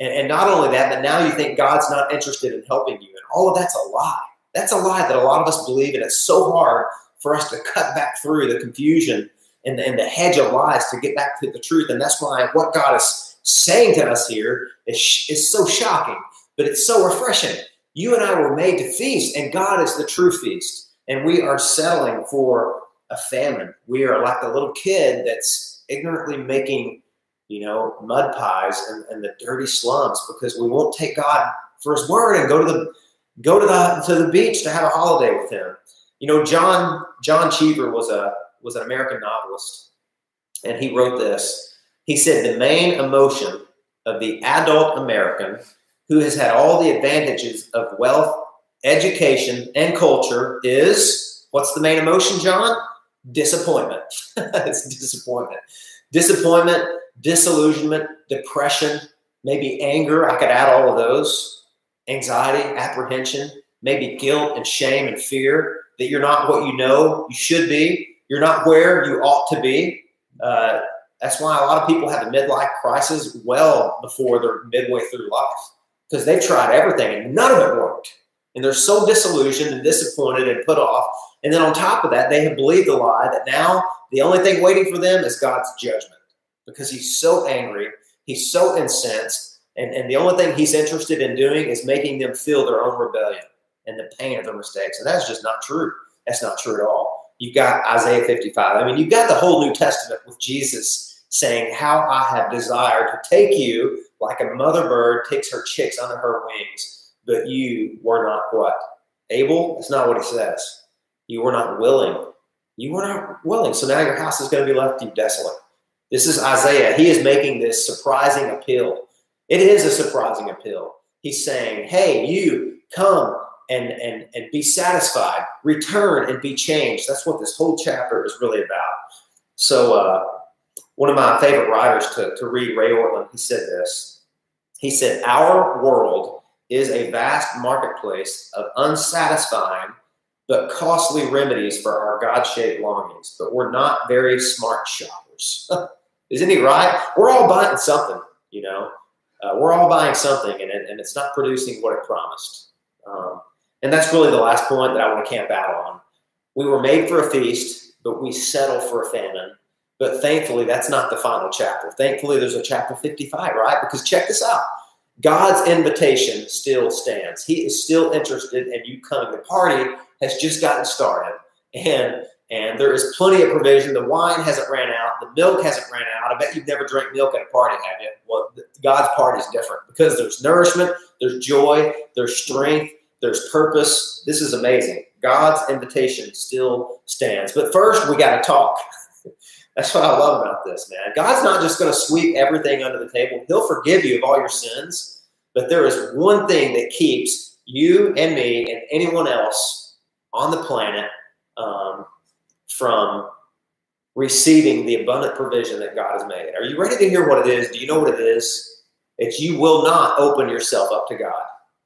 And, and not only that, but now you think God's not interested in helping you. And all of that's a lie. That's a lie that a lot of us believe, and it's so hard for us to cut back through the confusion and the, and the hedge of lies to get back to the truth. And that's why what God is saying to us here is, is so shocking, but it's so refreshing. You and I were made to feast, and God is the true feast. And we are settling for a famine. We are like the little kid that's ignorantly making, you know, mud pies and, and the dirty slums because we won't take God for his word and go to the go to the to the beach to have a holiday with him. You know, John John Cheever was a was an American novelist, and he wrote this. He said, The main emotion of the adult American who has had all the advantages of wealth, education, and culture is what's the main emotion, John? Disappointment. it's disappointment. Disappointment, disillusionment, depression, maybe anger. I could add all of those. Anxiety, apprehension, maybe guilt and shame and fear that you're not what you know you should be you're not where you ought to be. Uh, that's why a lot of people have a midlife crisis well before they're midway through life because they've tried everything and none of it worked. And they're so disillusioned and disappointed and put off. And then on top of that, they have believed the lie that now the only thing waiting for them is God's judgment because he's so angry, he's so incensed, and, and the only thing he's interested in doing is making them feel their own rebellion and the pain of their mistakes. And that's just not true. That's not true at all. You've got Isaiah 55. I mean, you've got the whole New Testament with Jesus saying, How I have desired to take you like a mother bird takes her chicks under her wings, but you were not what? Able? That's not what he says. You were not willing. You were not willing. So now your house is going to be left you desolate. This is Isaiah. He is making this surprising appeal. It is a surprising appeal. He's saying, Hey, you come and and and be satisfied return and be changed that's what this whole chapter is really about so uh, one of my favorite writers to, to read ray ortlund he said this he said our world is a vast marketplace of unsatisfying but costly remedies for our god-shaped longings but we're not very smart shoppers isn't he right we're all buying something you know uh, we're all buying something and, and it's not producing what it promised um, and that's really the last point that I want to camp out on. We were made for a feast. but we settle for a famine. But thankfully, that's not the final chapter. Thankfully, there's a chapter 55, right? Because check this out God's invitation still stands. He is still interested in you coming. to party has just gotten started, and and there is plenty of provision. The wine hasn't ran out. The milk hasn't ran out. I bet you've never drank milk at a party, have you? Well, God's party is different because there's nourishment, there's joy, there's strength, there's purpose. This is amazing. God's invitation still stands. But first, we got to talk. That's what I love about this, man. God's not just going to sweep everything under the table. He'll forgive you of all your sins. But there is one thing that keeps you and me and anyone else on the planet um, from receiving the abundant provision that God has made. Are you ready to hear what it is? Do you know what it is? It's you will not open yourself up to God.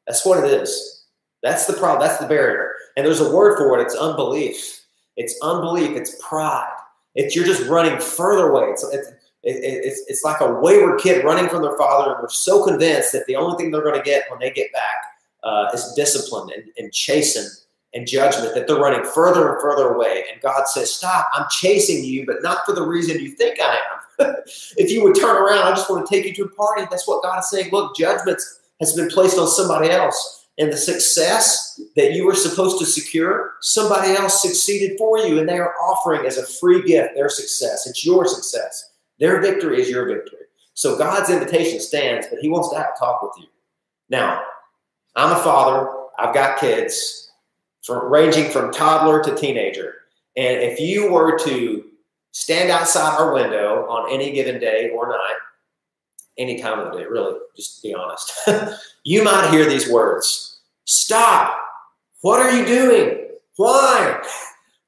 That's what it is. That's the problem. That's the barrier. And there's a word for it. It's unbelief. It's unbelief. It's pride. It's you're just running further away. It's, it's, it's, it's like a wayward kid running from their father, and they're so convinced that the only thing they're going to get when they get back uh, is discipline and, and and judgment, that they're running further and further away. And God says, Stop, I'm chasing you, but not for the reason you think I am. if you would turn around, I just want to take you to a party. That's what God is saying. Look, judgment has been placed on somebody else. And the success that you were supposed to secure, somebody else succeeded for you, and they are offering as a free gift their success. It's your success. Their victory is your victory. So God's invitation stands, but He wants to have a talk with you. Now, I'm a father. I've got kids, from ranging from toddler to teenager. And if you were to stand outside our window on any given day or night, any time of the day, really, just be honest, you might hear these words Stop! What are you doing? Why?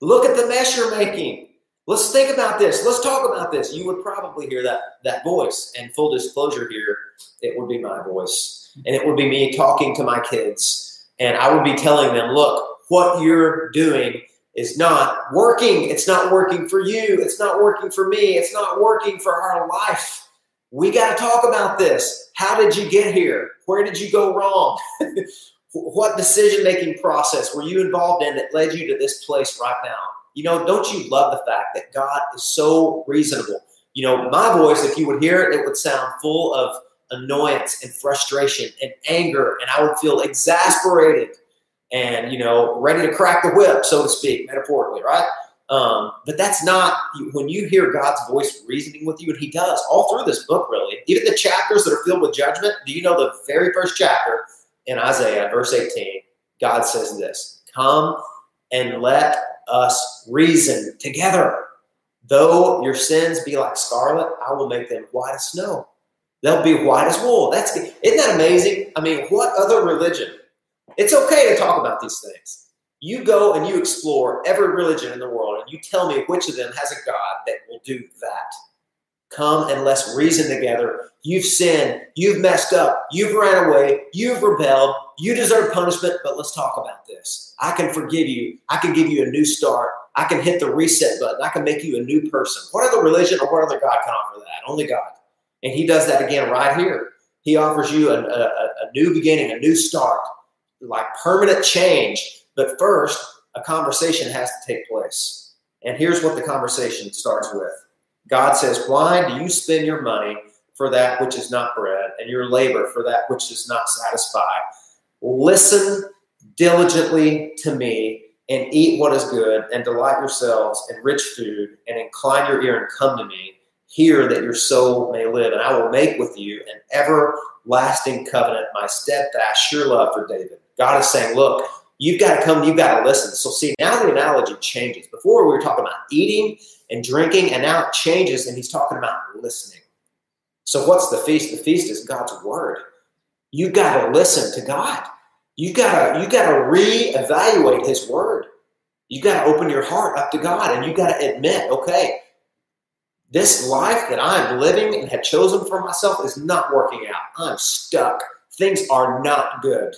Look at the mess you're making. Let's think about this. Let's talk about this. You would probably hear that that voice. And full disclosure here, it would be my voice. And it would be me talking to my kids. And I would be telling them, look, what you're doing is not working. It's not working for you. It's not working for me. It's not working for our life. We got to talk about this. How did you get here? Where did you go wrong? what decision making process were you involved in that led you to this place right now? You know, don't you love the fact that God is so reasonable? You know, my voice, if you would hear it, it would sound full of annoyance and frustration and anger, and I would feel exasperated and, you know, ready to crack the whip, so to speak, metaphorically, right? Um, but that's not when you hear God's voice reasoning with you, and He does all through this book, really. Even the chapters that are filled with judgment. Do you know the very first chapter in Isaiah, verse 18? God says this Come and let us reason together. Though your sins be like scarlet, I will make them white as snow. They'll be white as wool. That's isn't that amazing? I mean, what other religion? It's okay to talk about these things. You go and you explore every religion in the world, and you tell me which of them has a God that will do that. Come and let's reason together. You've sinned. You've messed up. You've ran away. You've rebelled. You deserve punishment, but let's talk about this. I can forgive you. I can give you a new start. I can hit the reset button. I can make you a new person. What other religion or what other God can offer that? Only God. And He does that again right here. He offers you a, a, a new beginning, a new start, like permanent change. But first, a conversation has to take place. And here's what the conversation starts with God says, Why do you spend your money for that which is not bread, and your labor for that which does not satisfy? Listen diligently to me and eat what is good, and delight yourselves in rich food, and incline your ear and come to me. Hear that your soul may live, and I will make with you an everlasting covenant, my steadfast, sure love for David. God is saying, Look, you've got to come, you've got to listen. So, see, now the analogy changes. Before we were talking about eating and drinking, and now it changes, and he's talking about listening. So, what's the feast? The feast is God's word. You've got to listen to God. You've gotta you've gotta reevaluate His word. You've gotta open your heart up to God, and you've gotta admit, okay, this life that I'm living and have chosen for myself is not working out. I'm stuck. Things are not good.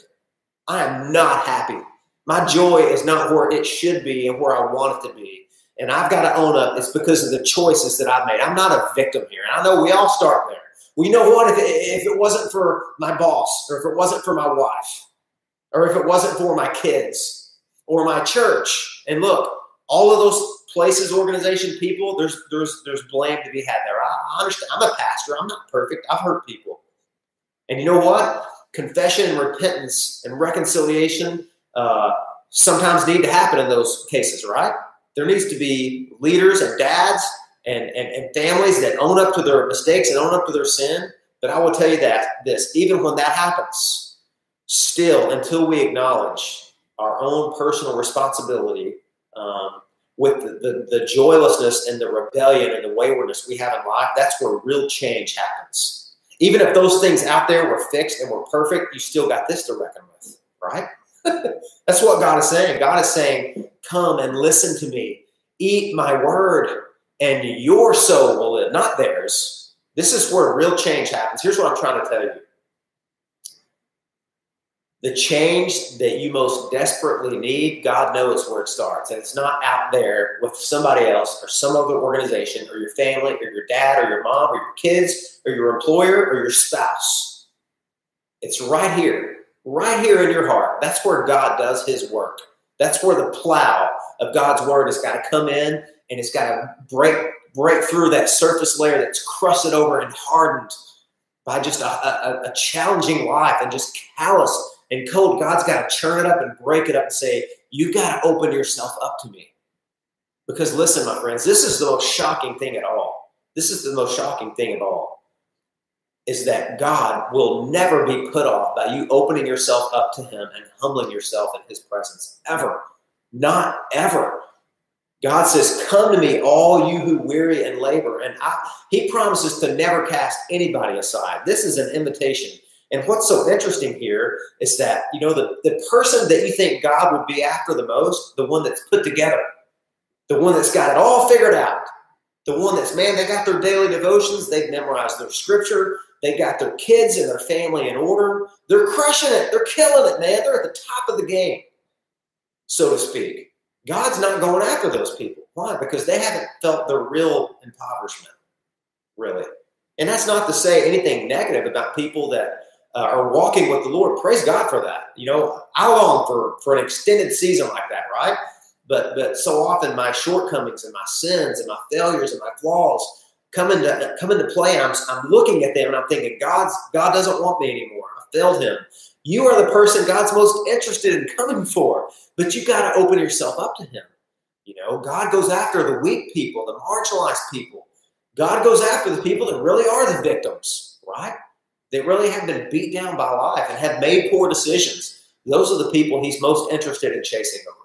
I am not happy. My joy is not where it should be and where I want it to be. And I've got to own up. It's because of the choices that I've made. I'm not a victim here. And I know we all start there. We know what? If it, if it wasn't for my boss or if it wasn't for my wife or if it wasn't for my kids or my church. And look, all of those places, organization, people, there's there's there's blame to be had there. I, I understand. I'm a pastor. I'm not perfect. I've hurt people, and you know what? Confession and repentance and reconciliation uh, sometimes need to happen in those cases, right? There needs to be leaders and dads and, and, and families that own up to their mistakes and own up to their sin. But I will tell you that this, even when that happens, still until we acknowledge our own personal responsibility um, with the, the, the, joylessness and the rebellion and the waywardness we have in life, that's where real change happens. Even if those things out there were fixed and were perfect, you still got this to reckon with, right? that's what God is saying. God is saying, Come and listen to me, eat my word, and your soul will live, not theirs. This is where real change happens. Here's what I'm trying to tell you the change that you most desperately need, God knows where it starts. And it's not out there with somebody else or some other organization or your family or your dad or your mom or your kids or your employer or your spouse. It's right here, right here in your heart. That's where God does his work. That's where the plow of God's word has got to come in and it's got to break break through that surface layer that's crusted over and hardened by just a, a, a challenging life and just callous and cold, God's got to churn it up and break it up and say, You got to open yourself up to me. Because listen, my friends, this is the most shocking thing at all. This is the most shocking thing at all is that God will never be put off by you opening yourself up to Him and humbling yourself in His presence. Ever. Not ever. God says, Come to me, all you who weary and labor. And I, He promises to never cast anybody aside. This is an invitation and what's so interesting here is that, you know, the, the person that you think God would be after the most, the one that's put together, the one that's got it all figured out, the one that's, man, they got their daily devotions, they've memorized their scripture, they got their kids and their family in order, they're crushing it, they're killing it, man, they're at the top of the game, so to speak. God's not going after those people. Why? Because they haven't felt the real impoverishment, really. And that's not to say anything negative about people that uh, are walking with the Lord, praise God for that. You know, I long for for an extended season like that, right? But but so often my shortcomings and my sins and my failures and my flaws come into come into play. I'm I'm looking at them and I'm thinking, God's God doesn't want me anymore. I failed Him. You are the person God's most interested in coming for, but you got to open yourself up to Him. You know, God goes after the weak people, the marginalized people. God goes after the people that really are the victims, right? That really have been beat down by life and have made poor decisions. Those are the people he's most interested in chasing over.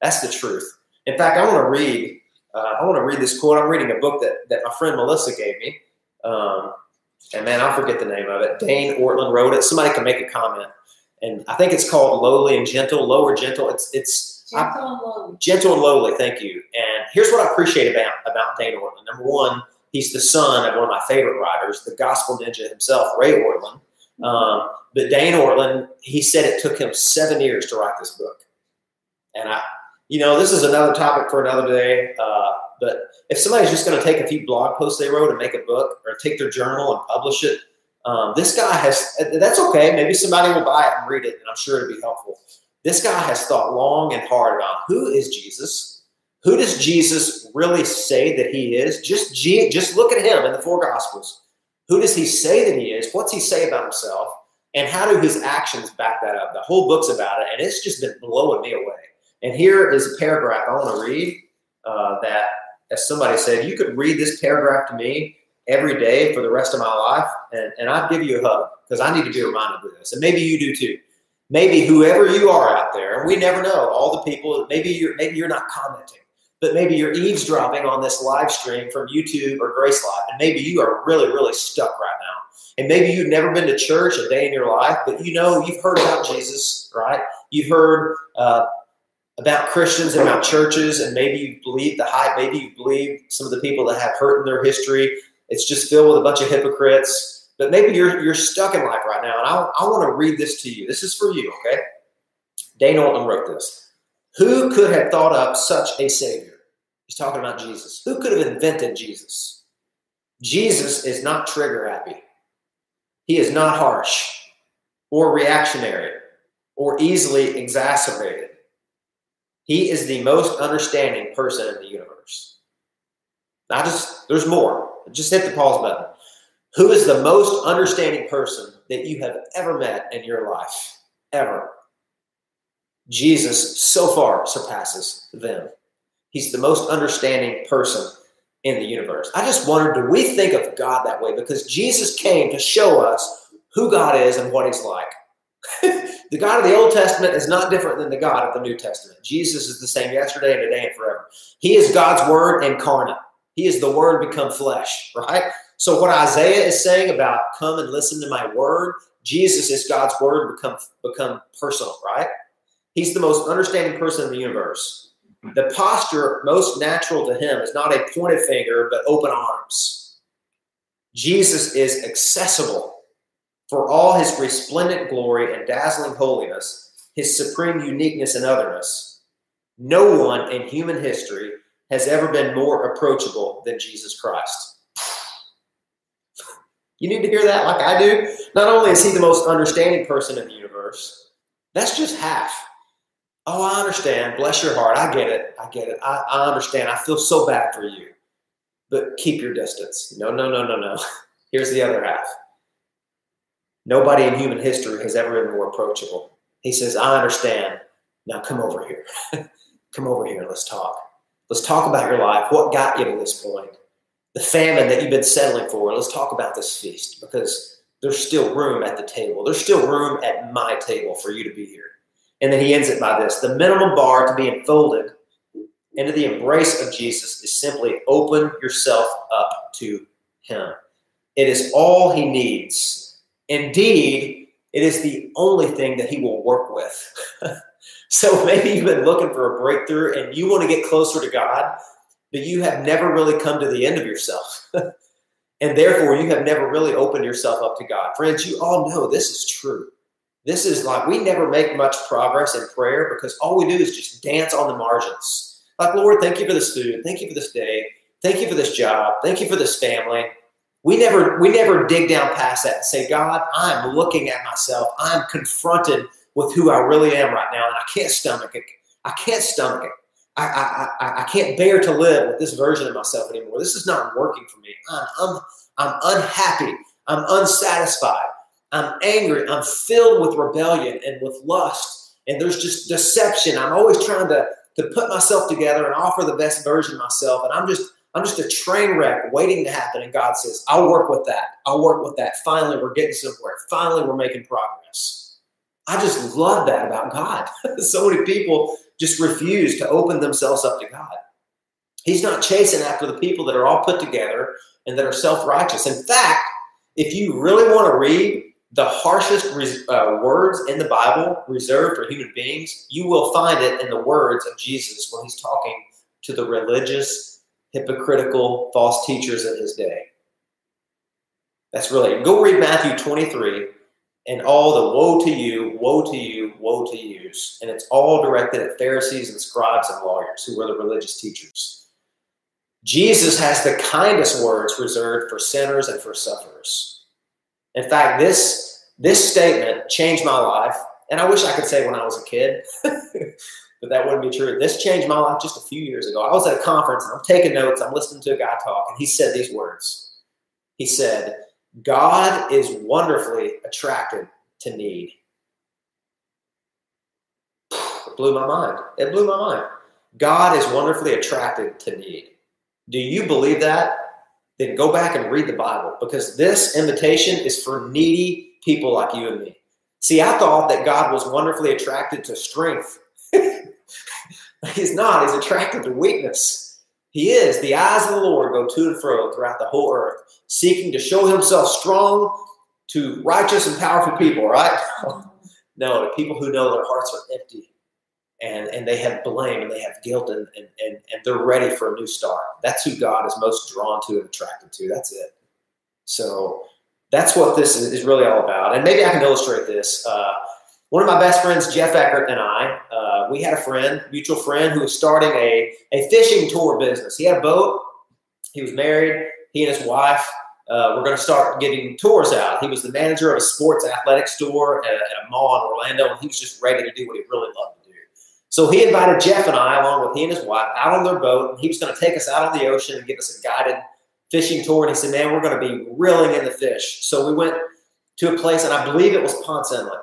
That's the truth. In fact, I want to read. Uh, I want to read this quote. I'm reading a book that, that my friend Melissa gave me. Um, and man, I forget the name of it. Dane Ortlund wrote it. Somebody can make a comment. And I think it's called Lowly and Gentle, Low or Gentle. It's it's gentle I, and lowly. Gentle and lowly. Thank you. And here's what I appreciate about about Dane Ortlund. Number one, He's the son of one of my favorite writers, the gospel ninja himself, Ray Ortlund. Um, but Dane Ortlund, he said it took him seven years to write this book. And I, you know, this is another topic for another day. Uh, but if somebody's just going to take a few blog posts they wrote and make a book, or take their journal and publish it, um, this guy has. That's okay. Maybe somebody will buy it and read it, and I'm sure it'll be helpful. This guy has thought long and hard about who is Jesus who does Jesus really say that he is? Just, just look at him in the four Gospels. Who does he say that he is? What's he say about himself? And how do his actions back that up? The whole book's about it, and it's just been blowing me away. And here is a paragraph I want to read uh, that, as somebody said, you could read this paragraph to me every day for the rest of my life, and, and I'd give you a hug because I need to be reminded of this. And maybe you do too. Maybe whoever you are out there, we never know. All the people, maybe you're maybe you're not commenting but maybe you're eavesdropping on this live stream from YouTube or Grace Life, and maybe you are really, really stuck right now. And maybe you've never been to church a day in your life, but you know you've heard about Jesus, right? You've heard uh, about Christians and about churches, and maybe you believe the hype. Maybe you believe some of the people that have hurt in their history. It's just filled with a bunch of hypocrites. But maybe you're you're stuck in life right now, and I, I want to read this to you. This is for you, okay? Dane Ortlund wrote this. Who could have thought up such a savior? He's talking about Jesus. Who could have invented Jesus? Jesus is not trigger happy. He is not harsh or reactionary or easily exacerbated. He is the most understanding person in the universe. Not just, there's more. Just hit the pause button. Who is the most understanding person that you have ever met in your life? Ever. Jesus so far surpasses them. He's the most understanding person in the universe. I just wondered do we think of God that way? Because Jesus came to show us who God is and what he's like. the God of the Old Testament is not different than the God of the New Testament. Jesus is the same yesterday and today and forever. He is God's word incarnate. He is the word become flesh, right? So what Isaiah is saying about come and listen to my word, Jesus is God's word become become personal, right? He's the most understanding person in the universe. The posture most natural to him is not a pointed finger, but open arms. Jesus is accessible for all his resplendent glory and dazzling holiness, his supreme uniqueness and otherness. No one in human history has ever been more approachable than Jesus Christ. You need to hear that like I do. Not only is he the most understanding person in the universe, that's just half. Oh, I understand. Bless your heart. I get it. I get it. I, I understand. I feel so bad for you. But keep your distance. No, no, no, no, no. Here's the other half. Nobody in human history has ever been more approachable. He says, I understand. Now come over here. come over here. Let's talk. Let's talk about your life. What got you to this point? The famine that you've been settling for. Let's talk about this feast because there's still room at the table. There's still room at my table for you to be here. And then he ends it by this the minimum bar to be enfolded into the embrace of Jesus is simply open yourself up to him. It is all he needs. Indeed, it is the only thing that he will work with. so maybe you've been looking for a breakthrough and you want to get closer to God, but you have never really come to the end of yourself. and therefore, you have never really opened yourself up to God. Friends, you all know this is true. This is like we never make much progress in prayer because all we do is just dance on the margins. Like, Lord, thank you for this food. Thank you for this day. Thank you for this job. Thank you for this family. We never we never dig down past that and say, God, I'm looking at myself. I'm confronted with who I really am right now, and I can't stomach it. I can't stomach it. I, I, I, can't bear to live with this version of myself anymore. This is not working for me. I'm, I'm, I'm unhappy. I'm unsatisfied. I'm angry. I'm filled with rebellion and with lust. And there's just deception. I'm always trying to, to put myself together and offer the best version of myself. And I'm just, I'm just a train wreck waiting to happen. And God says, I'll work with that. I'll work with that. Finally, we're getting somewhere. Finally, we're making progress. I just love that about God. so many people just refuse to open themselves up to God. He's not chasing after the people that are all put together and that are self righteous. In fact, if you really want to read the harshest uh, words in the Bible reserved for human beings, you will find it in the words of Jesus when he's talking to the religious, hypocritical, false teachers of his day. That's really, go read Matthew 23 and all the woe to you, woe to you, woe to yous. And it's all directed at Pharisees and scribes and lawyers who were the religious teachers. Jesus has the kindest words reserved for sinners and for sufferers. In fact, this this statement changed my life, and I wish I could say when I was a kid, but that wouldn't be true. This changed my life just a few years ago. I was at a conference and I'm taking notes. I'm listening to a guy talk, and he said these words. He said, "God is wonderfully attracted to need." It blew my mind. It blew my mind. God is wonderfully attracted to need. Do you believe that? Then go back and read the Bible because this invitation is for needy people like you and me. See, I thought that God was wonderfully attracted to strength. he's not, he's attracted to weakness. He is. The eyes of the Lord go to and fro throughout the whole earth, seeking to show himself strong to righteous and powerful people, right? no, to people who know their hearts are empty and, and they have blame and they have guilt and, and, and, and they're ready for a new start. That's who God is most drawn to and attracted to. That's it. So that's what this is really all about. And maybe I can illustrate this. Uh, one of my best friends, Jeff Eckert, and I, uh, we had a friend, mutual friend, who was starting a, a fishing tour business. He had a boat. He was married. He and his wife uh, were going to start getting tours out. He was the manager of a sports athletic store at, at a mall in Orlando, and he was just ready to do what he really loved So he invited Jeff and I, along with he and his wife, out on their boat. And he was going to take us out on the ocean and give us a guided fishing tour. And he said, Man, we're going to be reeling in the fish. So we went to a place, and I believe it was Ponce Inlet.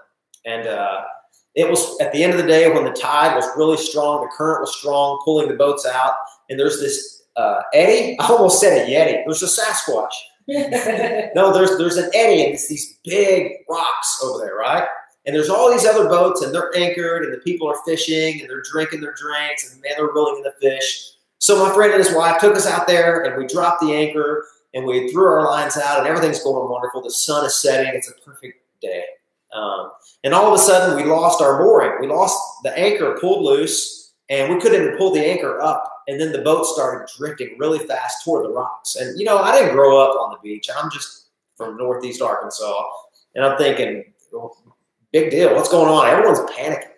And uh, it was at the end of the day when the tide was really strong, the current was strong, pulling the boats out. And there's this uh, eddy. I almost said a yeti. It was a Sasquatch. no, there's there's an eddy, and it's these big rocks over there, right? And there's all these other boats, and they're anchored, and the people are fishing, and they're drinking their drinks, and man, they're reeling in the fish. So my friend and his wife took us out there, and we dropped the anchor, and we threw our lines out, and everything's going wonderful. The sun is setting; it's a perfect day. Um, and all of a sudden, we lost our mooring. We lost the anchor, pulled loose, and we couldn't even pull the anchor up. And then the boat started drifting really fast toward the rocks. And you know, I didn't grow up on the beach. I'm just from Northeast Arkansas, and I'm thinking, big deal. What's going on? Everyone's panicking.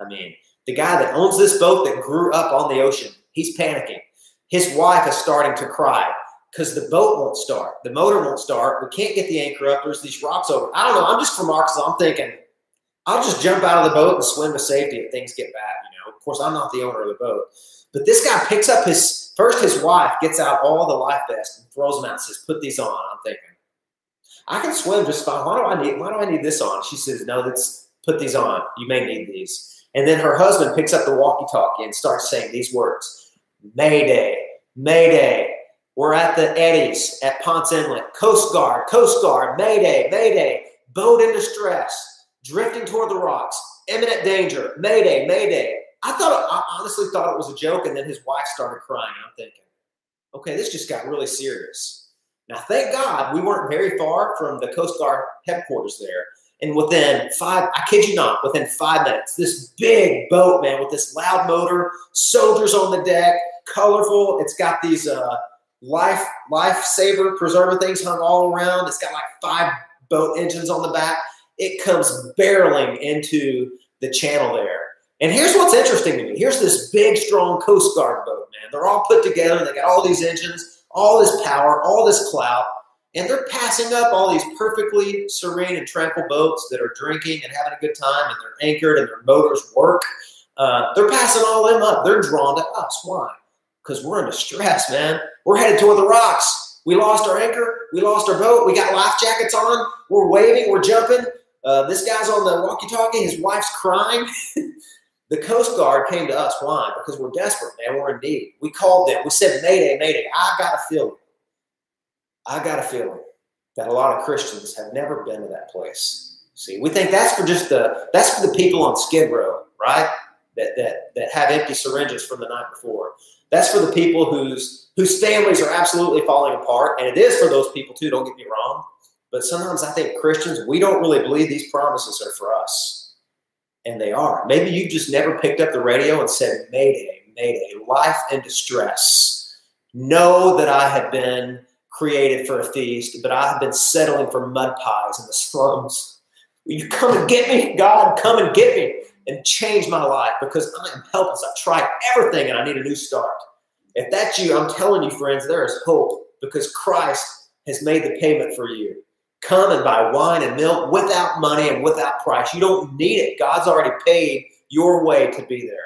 I mean, the guy that owns this boat that grew up on the ocean, he's panicking. His wife is starting to cry because the boat won't start. The motor won't start. We can't get the anchor up. There's these rocks over. I don't know. I'm just from Arkansas. I'm thinking, I'll just jump out of the boat and swim to safety if things get bad. You know, of course, I'm not the owner of the boat. But this guy picks up his first, his wife gets out all the life vests and throws them out and says, Put these on. I'm thinking, I can swim just fine. Why do I need why do I need this on? She says, No, let's put these on. You may need these. And then her husband picks up the walkie-talkie and starts saying these words: Mayday, Mayday. We're at the eddies at Ponce Inlet. Coast Guard, Coast Guard, Mayday, Mayday. Boat in distress, drifting toward the rocks. Imminent danger. Mayday, Mayday. I thought, I honestly thought it was a joke, and then his wife started crying. I'm thinking, okay, this just got really serious. Now, thank God we weren't very far from the Coast Guard headquarters there. And within five, I kid you not, within five minutes, this big boat, man, with this loud motor, soldiers on the deck, colorful. It's got these uh, life lifesaver preserver things hung all around. It's got like five boat engines on the back. It comes barreling into the channel there. And here's what's interesting to me. Here's this big, strong Coast Guard boat, man. They're all put together. They got all these engines, all this power, all this clout, and they're passing up all these perfectly serene and tranquil boats that are drinking and having a good time, and they're anchored and their motors work. Uh, they're passing all them up. They're drawn to us. Why? Because we're in distress, man. We're headed toward the rocks. We lost our anchor. We lost our boat. We got life jackets on. We're waving. We're jumping. Uh, this guy's on the walkie-talkie. His wife's crying. The Coast Guard came to us. Why? Because we're desperate, man. We're in need. We called them. We said, Mayday, Mayday. I got a feeling. I got a feeling that a lot of Christians have never been to that place. See, we think that's for just the that's for the people on Skid Row, right? That that that have empty syringes from the night before. That's for the people whose whose families are absolutely falling apart, and it is for those people too. Don't get me wrong, but sometimes I think Christians we don't really believe these promises are for us and they are. Maybe you just never picked up the radio and said, Mayday, Mayday, life in distress. Know that I have been created for a feast, but I have been settling for mud pies in the slums. Will you come and get me? God, come and get me and change my life because I am helpless. I've tried everything and I need a new start. If that's you, I'm telling you, friends, there is hope because Christ has made the payment for you come and buy wine and milk without money and without price. You don't need it. God's already paid your way to be there.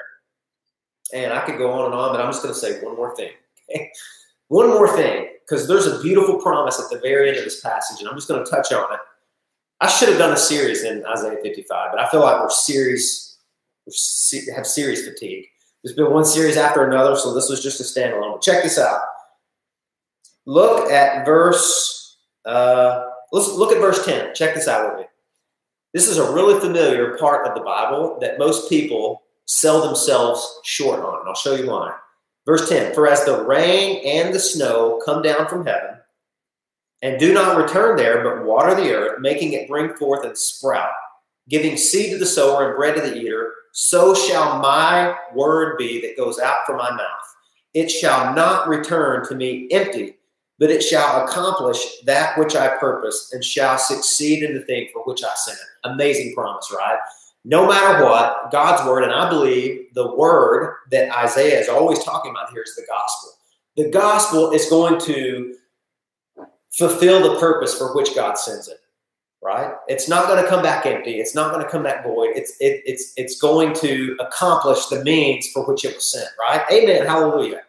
And I could go on and on, but I'm just going to say one more thing. Okay? One more thing, because there's a beautiful promise at the very end of this passage, and I'm just going to touch on it. I should have done a series in Isaiah 55, but I feel like we're series, we have series fatigue. There's been one series after another, so this was just a standalone. But check this out. Look at verse uh, Let's look at verse 10. Check this out with me. This is a really familiar part of the Bible that most people sell themselves short on. And I'll show you why. Verse 10 For as the rain and the snow come down from heaven, and do not return there, but water the earth, making it bring forth and sprout, giving seed to the sower and bread to the eater, so shall my word be that goes out from my mouth. It shall not return to me empty, but it shall accomplish that which I purpose and shall succeed in the thing for which I sent it. Amazing promise, right? No matter what, God's word, and I believe the word that Isaiah is always talking about here is the gospel. The gospel is going to fulfill the purpose for which God sends it. right? It's not going to come back empty. It's not going to come back void. It's it, it's it's going to accomplish the means for which it was sent, right? Amen. Hallelujah.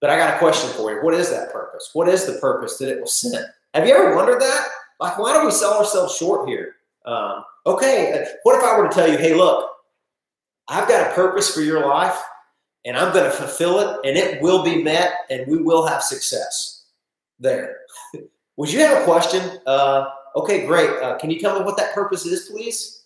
But I got a question for you. What is that purpose? What is the purpose that it was sent? Have you ever wondered that? Like, why do we sell ourselves short here? Um, okay, uh, what if I were to tell you, hey, look, I've got a purpose for your life, and I'm going to fulfill it, and it will be met, and we will have success there. Would you have a question? Uh, okay, great. Uh, can you tell me what that purpose is, please?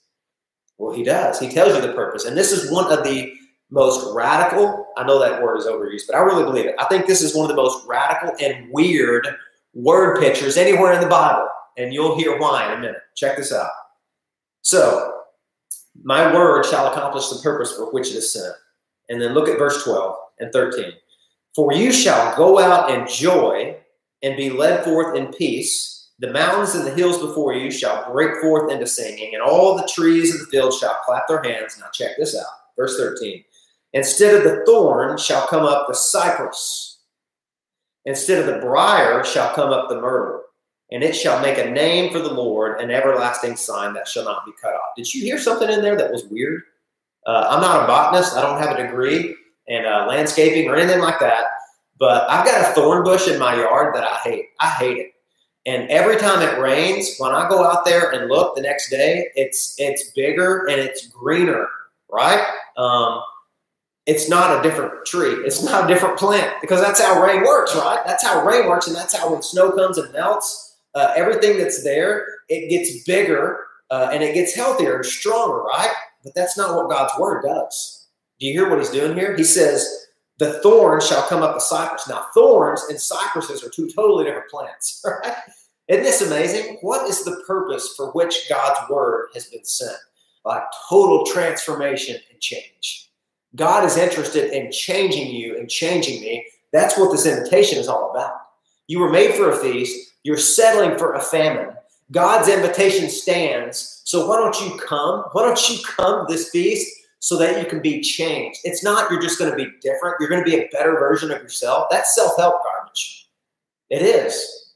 Well, he does. He tells you the purpose. And this is one of the most radical, I know that word is overused, but I really believe it. I think this is one of the most radical and weird word pictures anywhere in the Bible. And you'll hear why in a minute. Check this out. So, my word shall accomplish the purpose for which it is sent. And then look at verse 12 and 13. For you shall go out in joy and be led forth in peace. The mountains and the hills before you shall break forth into singing, and all the trees of the field shall clap their hands. Now, check this out. Verse 13. Instead of the thorn shall come up the cypress. Instead of the brier shall come up the myrtle. And it shall make a name for the Lord, an everlasting sign that shall not be cut off. Did you hear something in there that was weird? Uh, I'm not a botanist. I don't have a degree in uh, landscaping or anything like that. But I've got a thorn bush in my yard that I hate. I hate it. And every time it rains, when I go out there and look the next day, it's it's bigger and it's greener, right? Um, it's not a different tree. It's not a different plant because that's how rain works, right? That's how rain works, and that's how when snow comes and melts, uh, everything that's there it gets bigger uh, and it gets healthier and stronger, right? But that's not what God's word does. Do you hear what He's doing here? He says, "The thorn shall come up the cypress." Now, thorns and cypresses are two totally different plants, right? Isn't this amazing? What is the purpose for which God's word has been sent? Like total transformation and change. God is interested in changing you and changing me. That's what this invitation is all about. You were made for a feast, you're settling for a famine. God's invitation stands. So why don't you come? Why don't you come to this feast so that you can be changed? It's not you're just going to be different, you're going to be a better version of yourself. That's self help garbage. It is.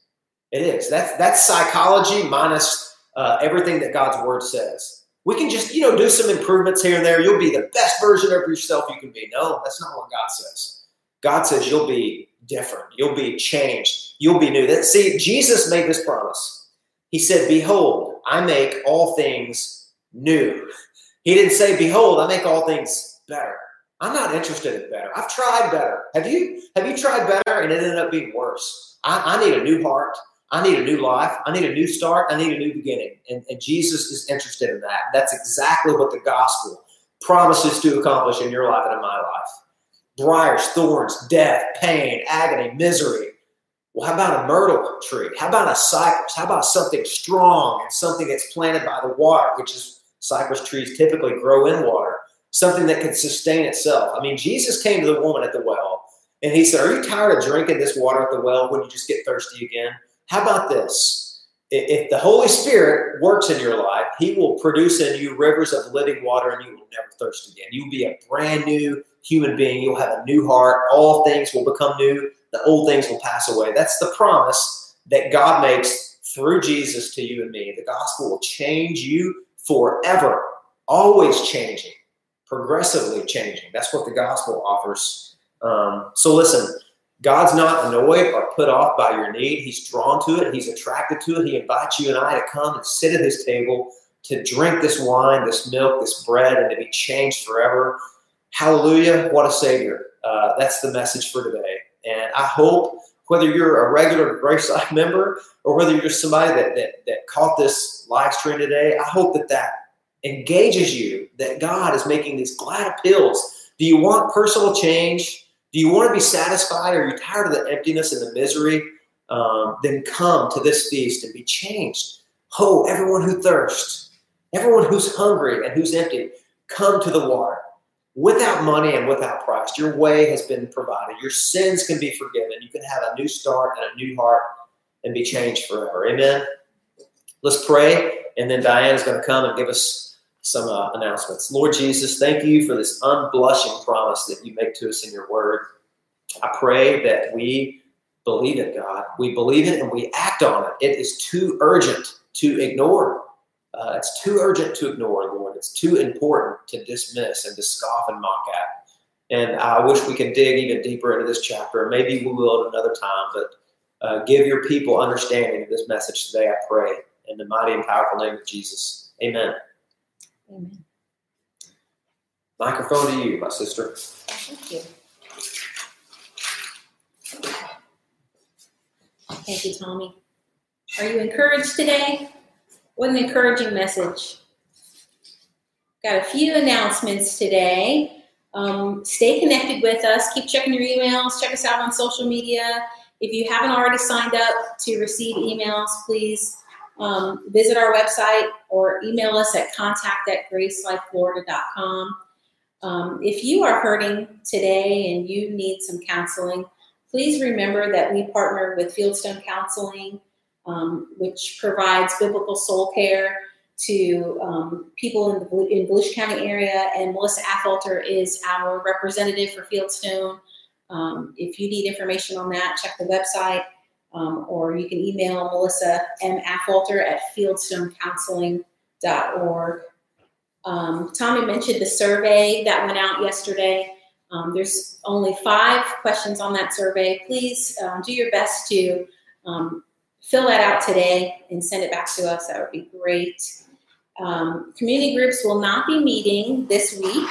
It is. That's, that's psychology minus uh, everything that God's word says we can just, you know, do some improvements here and there. You'll be the best version of yourself you can be. No, that's not what God says. God says you'll be different. You'll be changed. You'll be new. That, see, Jesus made this promise. He said, Behold, I make all things new. He didn't say, Behold, I make all things better. I'm not interested in better. I've tried better. Have you? Have you tried better and it ended up being worse? I, I need a new heart. I need a new life. I need a new start. I need a new beginning. And, and Jesus is interested in that. That's exactly what the gospel promises to accomplish in your life and in my life. Briars, thorns, death, pain, agony, misery. Well, how about a myrtle tree? How about a cypress? How about something strong and something that's planted by the water, which is cypress trees typically grow in water, something that can sustain itself. I mean, Jesus came to the woman at the well and he said, Are you tired of drinking this water at the well when you just get thirsty again? How about this? If the Holy Spirit works in your life, He will produce in you rivers of living water and you will never thirst again. You'll be a brand new human being. You'll have a new heart. All things will become new. The old things will pass away. That's the promise that God makes through Jesus to you and me. The gospel will change you forever, always changing, progressively changing. That's what the gospel offers. Um, so listen, God's not annoyed or put off by your need. He's drawn to it. He's attracted to it. He invites you and I to come and sit at his table to drink this wine, this milk, this bread, and to be changed forever. Hallelujah. What a Savior. Uh, that's the message for today. And I hope whether you're a regular Grace Life member or whether you're somebody that, that, that caught this live stream today, I hope that that engages you, that God is making these glad appeals. Do you want personal change? Do you want to be satisfied? Are you tired of the emptiness and the misery? Um, then come to this feast and be changed. Oh, everyone who thirsts, everyone who's hungry and who's empty, come to the water. Without money and without price, your way has been provided. Your sins can be forgiven. You can have a new start and a new heart and be changed forever. Amen. Let's pray, and then Diane's going to come and give us some uh, announcements. Lord Jesus, thank you for this unblushing promise that you make to us in your word. I pray that we believe it, God. We believe it and we act on it. It is too urgent to ignore. Uh, it's too urgent to ignore, Lord. It's too important to dismiss and to scoff and mock at. And I wish we could dig even deeper into this chapter. Maybe we will at another time, but uh, give your people understanding of this message today, I pray. In the mighty and powerful name of Jesus. Amen. Amen. Microphone to you, my sister. Thank you. Thank you, Tommy. Are you encouraged today? What an encouraging message. Got a few announcements today. Um, stay connected with us. Keep checking your emails. Check us out on social media. If you haven't already signed up to receive emails, please um, visit our website or email us at contact at gracelifeflorida.com. Um, if you are hurting today and you need some counseling, please remember that we partner with Fieldstone Counseling, um, which provides biblical soul care to um, people in the in Volusia County area. And Melissa Affolter is our representative for Fieldstone. Um, if you need information on that, check the website, um, or you can email Melissa M. Affolter at fieldstonecounseling.org. Um, Tommy mentioned the survey that went out yesterday. Um, there's only five questions on that survey. Please um, do your best to um, fill that out today and send it back to us. That would be great. Um, community groups will not be meeting this week,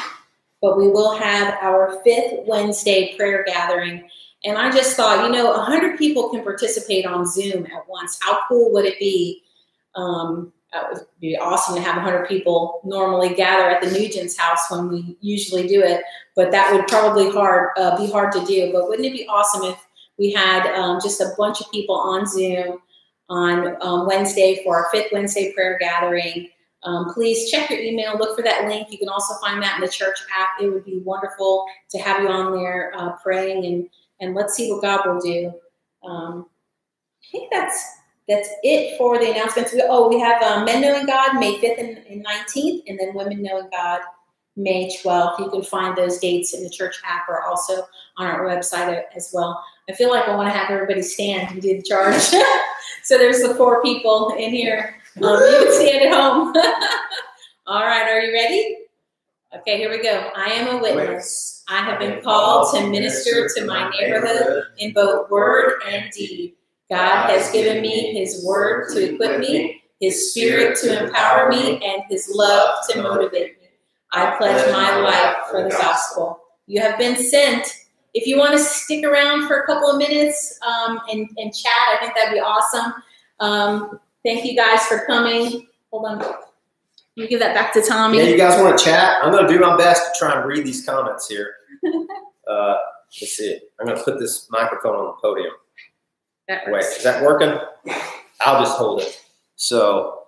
but we will have our fifth Wednesday prayer gathering. And I just thought, you know, 100 people can participate on Zoom at once. How cool would it be? Um, it would be awesome to have 100 people normally gather at the Nugent's house when we usually do it, but that would probably hard uh, be hard to do. But wouldn't it be awesome if we had um, just a bunch of people on Zoom on um, Wednesday for our fifth Wednesday prayer gathering? Um, please check your email, look for that link. You can also find that in the church app. It would be wonderful to have you on there uh, praying and and let's see what God will do. Um, I think that's that's it for the announcements. We, oh, we have um, Men Knowing God May 5th and, and 19th, and then Women Knowing God May 12th. You can find those dates in the church app or also on our website as well. I feel like I want to have everybody stand and do the charge. so there's the four people in here. Um, you can it at home. All right, are you ready? Okay, here we go. I am a witness. I have been called to minister to my neighborhood in both word and deed. God has given me His word to equip me, His spirit to empower me, and His love to motivate me. I pledge my life for the gospel. You have been sent. If you want to stick around for a couple of minutes um, and, and chat, I think that'd be awesome. Um, thank you guys for coming. Hold on. You give that back to Tommy. Yeah, you guys want to chat? I'm going to do my best to try and read these comments here. Uh, let's see. I'm going to put this microphone on the podium. That Wait, is that working? I'll just hold it. So,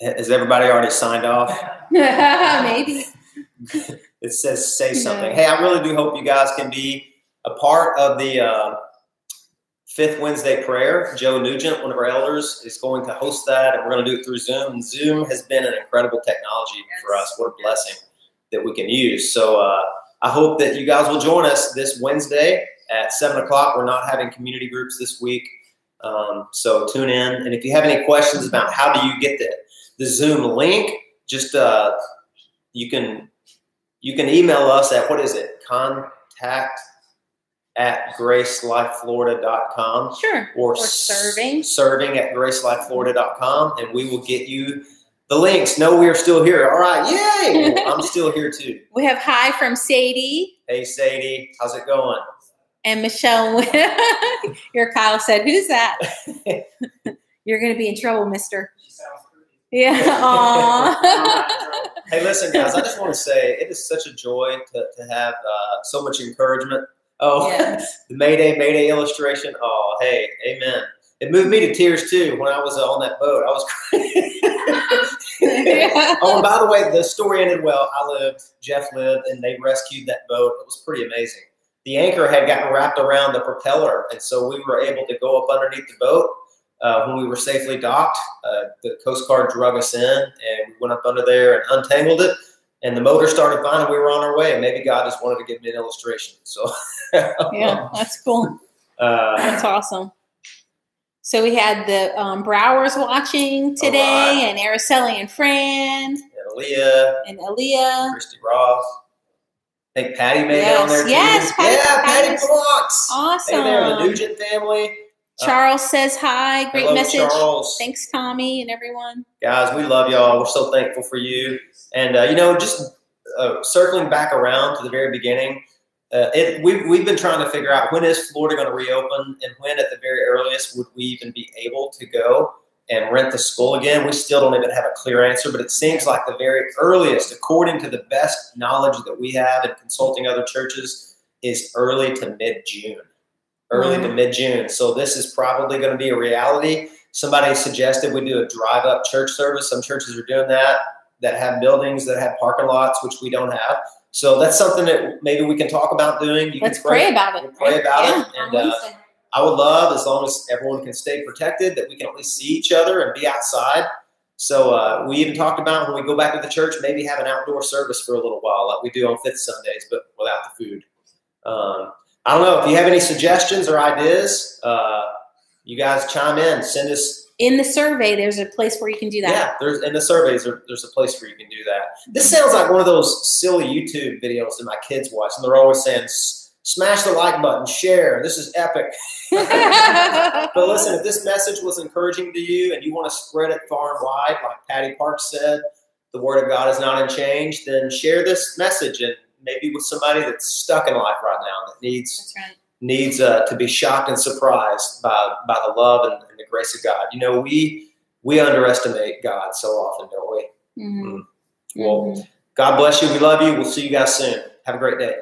has everybody already signed off? Maybe. It says say something. Hey, I really do hope you guys can be a part of the uh, fifth Wednesday prayer. Joe Nugent, one of our elders, is going to host that, and we're going to do it through Zoom. And Zoom has been an incredible technology for us. What a blessing that we can use. So, uh, I hope that you guys will join us this Wednesday at seven o'clock. We're not having community groups this week, um, so tune in. And if you have any questions about how do you get the the Zoom link, just uh, you can you can email us at what is it? Contact at gracelifeflorida.com Sure. or, Or serving. serving at gracelifeflorida.com and we will get you the links. No, we are still here. All right, yay! I'm still here too. We have hi from Sadie Hey Sadie, how's it going? and Michelle. Your Kyle said, "Who's that?" You're going to be in trouble, Mister. Yeah. Hey, listen, guys, I just want to say it is such a joy to, to have uh, so much encouragement. Oh, Yes. the Mayday, Mayday illustration. Oh, hey, amen. It moved me to tears too when I was uh, on that boat. I was crying. Yeah. oh, and by the way, the story ended well. I lived, Jeff lived, and they rescued that boat. It was pretty amazing. The anchor had gotten wrapped around the propeller, and so we were able to go up underneath the boat. Uh, when we were safely docked, uh, the Coast Guard drug us in, and we went up under there and untangled it. And the motor started fine, and we were on our way. And maybe God just wanted to give me an illustration. So, yeah, that's cool. uh, That's awesome. So we had the um, Browers watching today, right. and Araceli and Fran, And Aaliyah, and Aaliyah. Christy Ross. I think Patty made it on there too. Yes, Patty- yeah, Patty Blocks. Awesome. Hey there, the Nugent family. Charles says hi. Great Hello, message. Charles. Thanks, Tommy, and everyone. Guys, we love y'all. We're so thankful for you. And, uh, you know, just uh, circling back around to the very beginning, uh, it, we've, we've been trying to figure out when is Florida going to reopen and when at the very earliest would we even be able to go and rent the school again. We still don't even have a clear answer, but it seems like the very earliest, according to the best knowledge that we have in consulting other churches, is early to mid June. Early to mid June. So this is probably going to be a reality. Somebody suggested we do a drive up church service. Some churches are doing that that have buildings that have parking lots, which we don't have. So that's something that maybe we can talk about doing. You Let's can pray about it. Pray right? about Yeah, it. And uh, I would love, as long as everyone can stay protected, that we can at least see each other and be outside. So uh, we even talked about when we go back to the church, maybe have an outdoor service for a little while, like we do on fifth Sundays, but without the food. Um, I don't know if you have any suggestions or ideas. Uh, you guys chime in. Send us. In the survey, there's a place where you can do that. Yeah, there's in the surveys. There, there's a place where you can do that. This sounds like one of those silly YouTube videos that my kids watch, and they're always saying, "Smash the like button, share. This is epic." But listen, if this message was encouraging to you and you want to spread it far and wide, like Patty Park said, the word of God is not unchanged, then share this message and maybe with somebody that's stuck in life right now that needs That's right needs uh, to be shocked and surprised by, by the love and, and, the grace of God. You know, we we underestimate God so often, don't we? Mm-hmm. Mm. Mm-hmm. Well. God bless you. We love you. We'll see you guys soon. Have a great day.